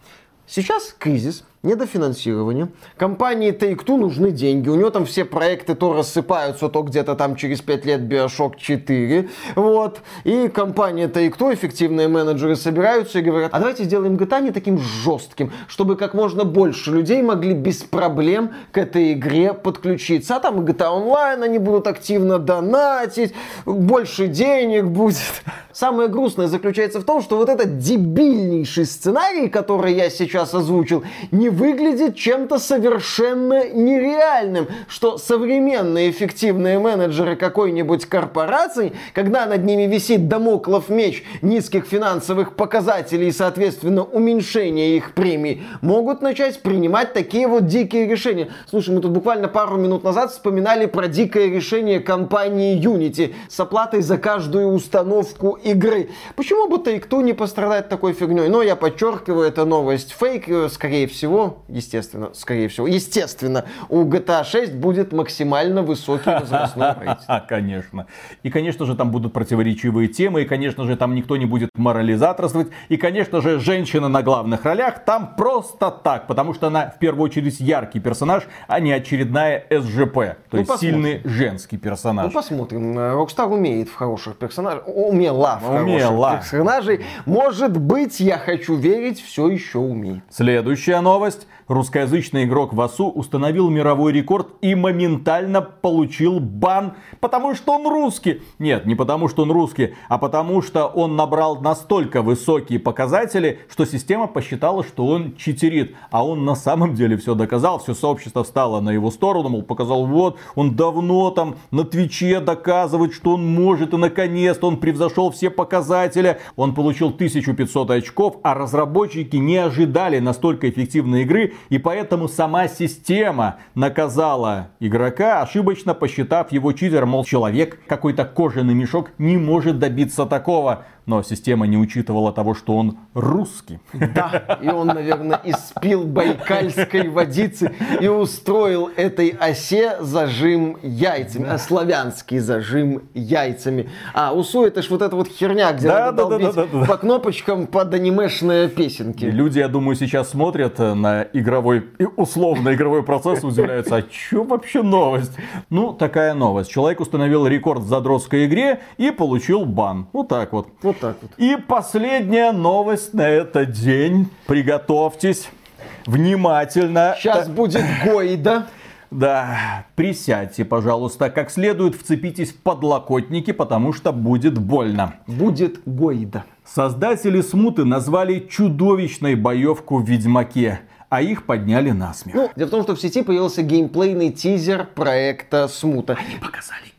сейчас кризис, недофинансирование. Компании Take-Two нужны деньги. У нее там все проекты то рассыпаются, то где-то там через 5 лет Bioshock 4. Вот. И компания Take-Two, эффективные менеджеры собираются и говорят, а давайте сделаем GTA не таким жестким, чтобы как можно больше людей могли без проблем к этой игре подключиться. А там GTA Online они будут активно донатить, больше денег будет. Самое грустное заключается в том, что вот этот дебильнейший сценарий, который я сейчас озвучил, не выглядит чем-то совершенно нереальным, что современные эффективные менеджеры какой-нибудь корпорации, когда над ними висит домоклов меч низких финансовых показателей и, соответственно, уменьшения их премий, могут начать принимать такие вот дикие решения. Слушай, мы тут буквально пару минут назад вспоминали про дикое решение компании Unity с оплатой за каждую установку игры. Почему бы Take-Two не пострадать такой фигней? Но я подчеркиваю, это новость фейк, скорее всего, естественно, скорее всего, естественно, у GTA 6 будет максимально высокий возрастной рейтинг. Конечно. И, конечно же, там будут противоречивые темы, и, конечно же, там никто не будет морализаторствовать, и, конечно же, женщина на главных ролях там просто так, потому что она, в первую очередь, яркий персонаж, а не очередная СЖП, то ну, есть посмотрим. сильный женский персонаж. Ну, посмотрим. Rockstar умеет в хороших персонажах, умела в умела. хороших персонажей. Может быть, я хочу верить, все еще умеет. Следующая новость новость. Русскоязычный игрок Васу установил мировой рекорд и моментально получил бан, потому что он русский. Нет, не потому что он русский, а потому что он набрал настолько высокие показатели, что система посчитала, что он читерит. А он на самом деле все доказал, все сообщество встало на его сторону, мол, показал, вот, он давно там на Твиче доказывает, что он может, и наконец-то он превзошел все показатели. Он получил 1500 очков, а разработчики не ожидали настолько эффективной игры, и поэтому сама система наказала игрока, ошибочно посчитав его читер, мол, человек, какой-то кожаный мешок, не может добиться такого но система не учитывала того, что он русский. Да, и он, наверное, испил байкальской водицы и устроил этой осе зажим яйцами, а славянский зажим яйцами. А, УСУ это ж вот эта вот херня, где да, надо да, долбить да, да, да, по кнопочкам под анимешные песенки. И люди, я думаю, сейчас смотрят на игровой, условно игровой процесс, удивляются, а что вообще новость? Ну, такая новость. Человек установил рекорд в задротской игре и получил бан. Вот так вот. Вот так вот. И последняя новость на этот день. Приготовьтесь внимательно. Сейчас будет Гойда. Да, присядьте, пожалуйста, как следует, вцепитесь в подлокотники, потому что будет больно. Будет Гойда. Создатели смуты назвали чудовищной боевку в Ведьмаке а их подняли на смех. Ну, дело в том, что в сети появился геймплейный тизер проекта Смута. Они показали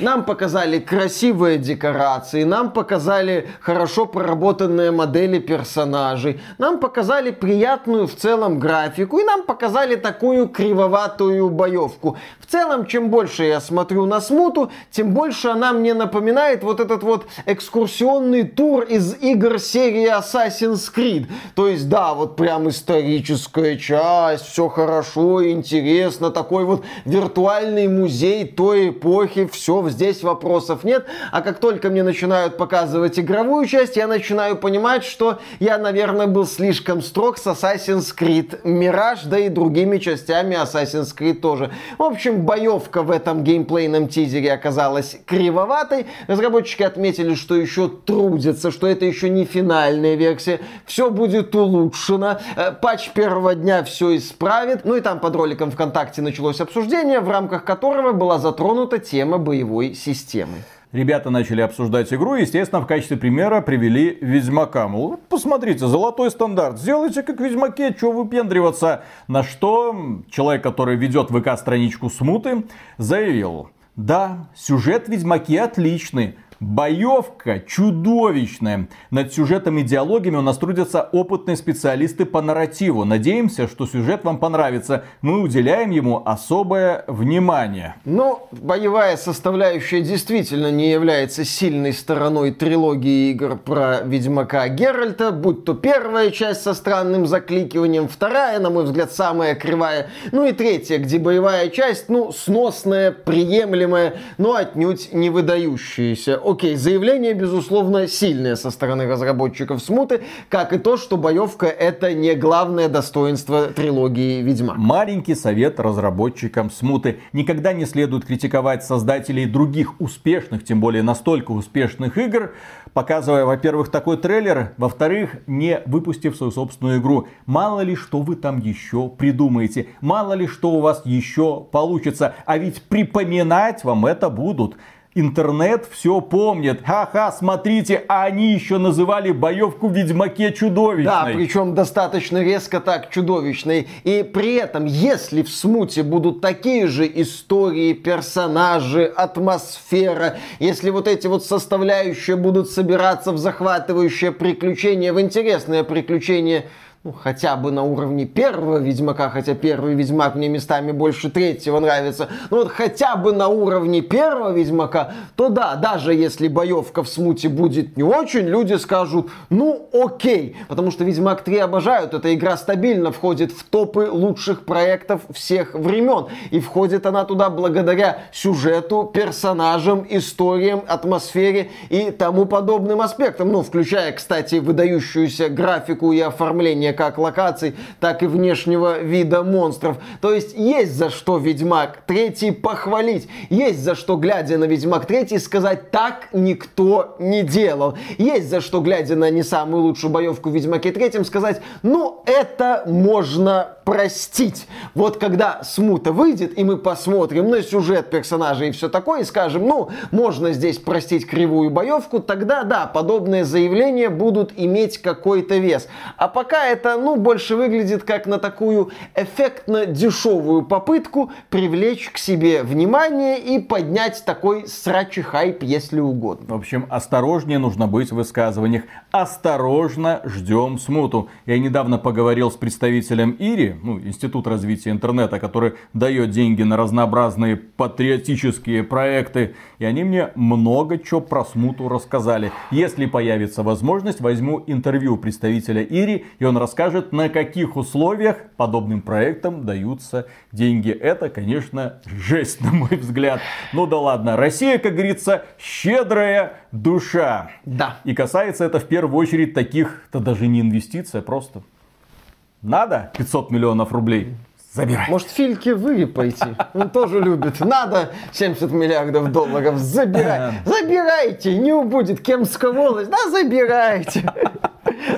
нам показали красивые декорации, нам показали хорошо проработанные модели персонажей, нам показали приятную в целом графику и нам показали такую кривоватую боевку. В целом, чем больше я смотрю на смуту, тем больше она мне напоминает вот этот вот экскурсионный тур из игр серии Assassin's Creed. То есть, да, вот прям историческая часть, все хорошо, интересно, такой вот виртуальный музей той эпохи, все здесь вопросов нет. А как только мне начинают показывать игровую часть, я начинаю понимать, что я, наверное, был слишком строг с Assassin's Creed Mirage, да и другими частями Assassin's Creed тоже. В общем, боевка в этом геймплейном тизере оказалась кривоватой. Разработчики отметили, что еще трудятся, что это еще не финальная версия. Все будет улучшено. Э, патч первого дня все исправит. Ну и там под роликом ВКонтакте началось обсуждение, в рамках которого была затронута тема боевой боевой системы. Ребята начали обсуждать игру и, естественно, в качестве примера привели Ведьмака. Мол, посмотрите, золотой стандарт, сделайте как в Ведьмаке, что выпендриваться. На что человек, который ведет ВК-страничку Смуты, заявил, да, сюжет в отличный, Боевка чудовищная. Над сюжетом и диалогами у нас трудятся опытные специалисты по нарративу. Надеемся, что сюжет вам понравится. Мы уделяем ему особое внимание. Но боевая составляющая действительно не является сильной стороной трилогии игр про Ведьмака Геральта, будь то первая часть со странным закликиванием, вторая, на мой взгляд, самая кривая, ну и третья, где боевая часть, ну, сносная, приемлемая, но отнюдь не выдающаяся окей, заявление, безусловно, сильное со стороны разработчиков Смуты, как и то, что боевка это не главное достоинство трилогии Ведьма. Маленький совет разработчикам Смуты. Никогда не следует критиковать создателей других успешных, тем более настолько успешных игр, показывая, во-первых, такой трейлер, во-вторых, не выпустив свою собственную игру. Мало ли, что вы там еще придумаете, мало ли, что у вас еще получится, а ведь припоминать вам это будут интернет все помнит. Ха-ха, смотрите, а они еще называли боевку в Ведьмаке чудовищной. Да, причем достаточно резко так чудовищной. И при этом, если в смуте будут такие же истории, персонажи, атмосфера, если вот эти вот составляющие будут собираться в захватывающее приключение, в интересное приключение, ну, хотя бы на уровне первого Ведьмака, хотя первый Ведьмак мне местами больше третьего нравится, но вот хотя бы на уровне первого Ведьмака, то да, даже если боевка в смуте будет не очень, люди скажут, ну окей, потому что Ведьмак 3 обожают, эта игра стабильно входит в топы лучших проектов всех времен, и входит она туда благодаря сюжету, персонажам, историям, атмосфере и тому подобным аспектам, ну, включая, кстати, выдающуюся графику и оформление создания как локаций, так и внешнего вида монстров. То есть есть за что Ведьмак 3 похвалить. Есть за что, глядя на Ведьмак 3, сказать, так никто не делал. Есть за что, глядя на не самую лучшую боевку в Ведьмаке 3, сказать, ну это можно простить. Вот когда смута выйдет, и мы посмотрим на сюжет персонажей и все такое, и скажем, ну, можно здесь простить кривую боевку, тогда да, подобные заявления будут иметь какой-то вес. А пока это, ну, больше выглядит как на такую эффектно дешевую попытку привлечь к себе внимание и поднять такой срачий хайп, если угодно. В общем, осторожнее нужно быть в высказываниях. Осторожно ждем смуту. Я недавно поговорил с представителем ИРИ, ну, Институт развития интернета, который дает деньги на разнообразные патриотические проекты. И они мне много чего про смуту рассказали. Если появится возможность, возьму интервью представителя ИРИ, и он расскажет, на каких условиях подобным проектам даются деньги. Это, конечно, жесть, на мой взгляд. Ну да ладно, Россия, как говорится, щедрая душа. Да. И касается это в первую очередь таких, это даже не инвестиция, просто надо 500 миллионов рублей. Забирай. Может, Фильке вы пойти? Он тоже любит. Надо 70 миллиардов долларов. Забирай. Забирайте. Не убудет Кемская волость. Да, забирайте.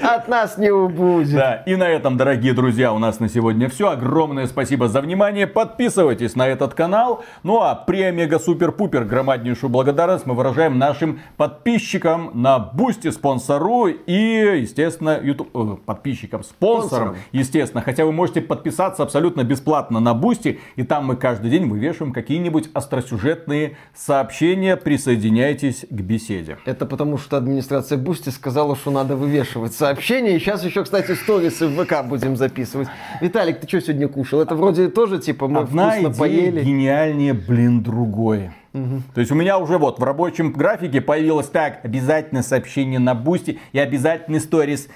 От нас не убудет. Да, и на этом, дорогие друзья, у нас на сегодня все. Огромное спасибо за внимание. Подписывайтесь на этот канал. Ну а премия супер-пупер громаднейшую благодарность мы выражаем нашим подписчикам на Бусти спонсору и, естественно, YouTube э, подписчикам, спонсорам, естественно. Хотя вы можете подписаться абсолютно бесплатно на Бусти, и там мы каждый день вывешиваем какие-нибудь остросюжетные сообщения. Присоединяйтесь к беседе. Это потому, что администрация Бусти сказала, что надо вывешивать сообщения. И сейчас еще, кстати, сторисы в ВК будем записывать. Виталик, ты что сегодня кушал? Это вроде тоже типа мы Одна вкусно идея поели. гениальнее, блин, другой. То есть у меня уже вот в рабочем графике появилось так, обязательно сообщение на бусте и обязательный сторис.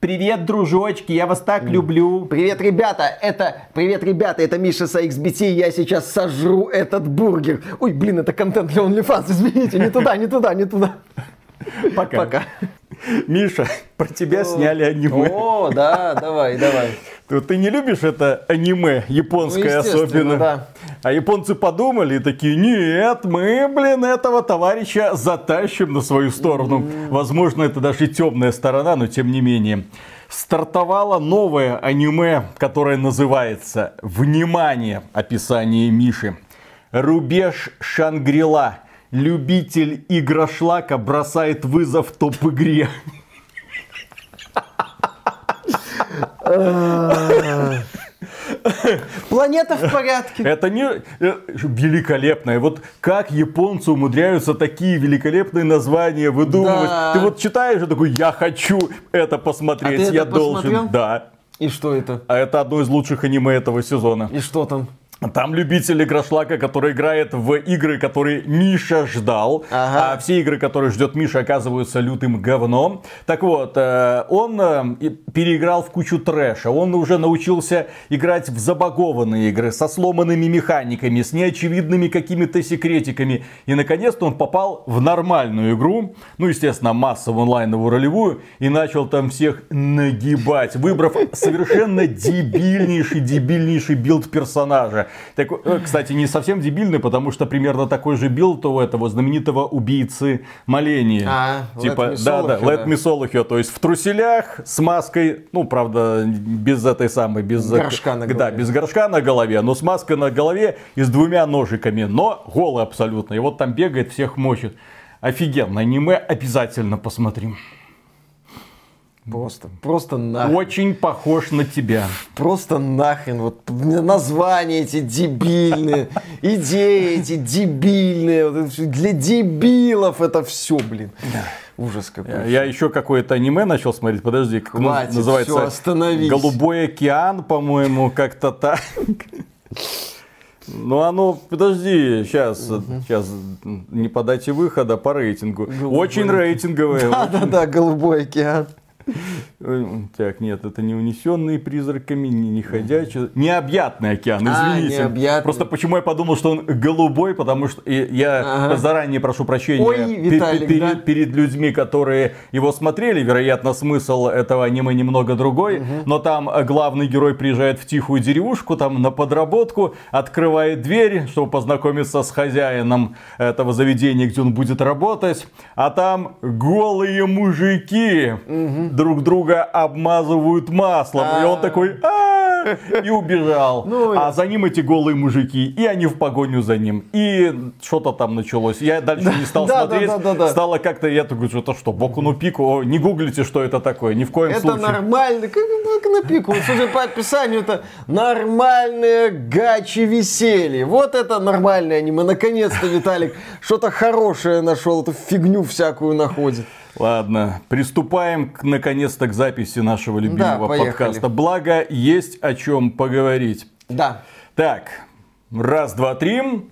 Привет, дружочки, я вас так люблю. Привет, ребята, это... Привет, ребята, это Миша с XBT, я сейчас сожру этот бургер. Ой, блин, это контент для OnlyFans, извините, не туда, не туда, не туда. Пока. Пока. Миша, про тебя сняли аниме. О, да, давай, давай. Ты, не любишь это аниме, японское Ну, особенно? да. А японцы подумали и такие, нет, мы, блин, этого товарища затащим на свою сторону. Возможно, это даже темная сторона, но тем не менее. Стартовало новое аниме, которое называется «Внимание!» Описание Миши. Рубеж Шангрила. Любитель игрошлака бросает вызов топ-игре. Планета в порядке. Это не э, великолепное. Вот как японцы умудряются такие великолепные названия выдумывать. Да. Ты вот читаешь и такой, я хочу это посмотреть, А я это должен. посмотрел? Да. И что это? А это одно из лучших аниме этого сезона. И что там? Там любитель игрошлака, который играет в игры, которые Миша ждал. Ага. А все игры, которые ждет Миша, оказываются лютым говном. Так вот, э, он э, переиграл в кучу трэша. Он уже научился играть в забагованные игры со сломанными механиками, с неочевидными какими-то секретиками. И наконец-то он попал в нормальную игру. Ну, естественно, массовую онлайновую ролевую. И начал там всех нагибать, выбрав совершенно дебильнейший, дебильнейший билд персонажа. Так, э, кстати, не совсем дебильный, потому что примерно такой же билд у этого знаменитого убийцы Маления. А, типа, да, да, Let да. Me Solo то есть в труселях с маской, ну, правда, без этой самой, без Горшка на Да, голове. без горшка на голове, но с маской на голове и с двумя ножиками, но голый абсолютно. И вот там бегает, всех мочит. Офигенно, аниме обязательно посмотрим. Просто, просто нахрен. Очень похож на тебя. Просто нахрен. Вот названия эти дебильные, идеи эти дебильные. Вот для дебилов это все, блин. Ужас какой. Я еще какое-то аниме начал смотреть, подожди, как Хватит, называется? всё, остановись. Голубой океан, по-моему, как-то так. Ну, оно, подожди, сейчас, сейчас, не по дате выхода, по рейтингу. Очень рейтинговое. Да-да-да, голубой океан. Так, нет, это не унесенные призраками, не, не ходячие. Необъятный океан, А, извините. необъятный. Просто почему я подумал, что он голубой, потому что я Ага. заранее прошу прощения Ой, Виталик, перед, да? перед людьми, которые его смотрели. Вероятно, смысл этого аниме немного другой. Но там э, главный герой приезжает в тихую деревушку, там на подработку, открывает дверь, чтобы познакомиться с хозяином этого заведения, где он будет работать. А там голые мужики друг друга обмазывают маслом. И он А. такой, «А, и убежал. Ну, а за ним эти голые мужики, и они в погоню за ним. И что-то там началось. Я дальше не стал Да, смотреть. да. Стало как-то, я такой, что-то что, Боку ну пику, не гуглите, что это такое, ни в коем Это случае. нормально, как бы на пику. Судя по описанию, это нормальное гачи веселье. Вот это нормальное аниме. Наконец-то Виталик что-то хорошее нашел, эту фигню всякую находит. Ладно, приступаем к, наконец-то к записи нашего любимого поехали. подкаста. Благо, есть о чем поговорить. Да. Так, раз, два, три.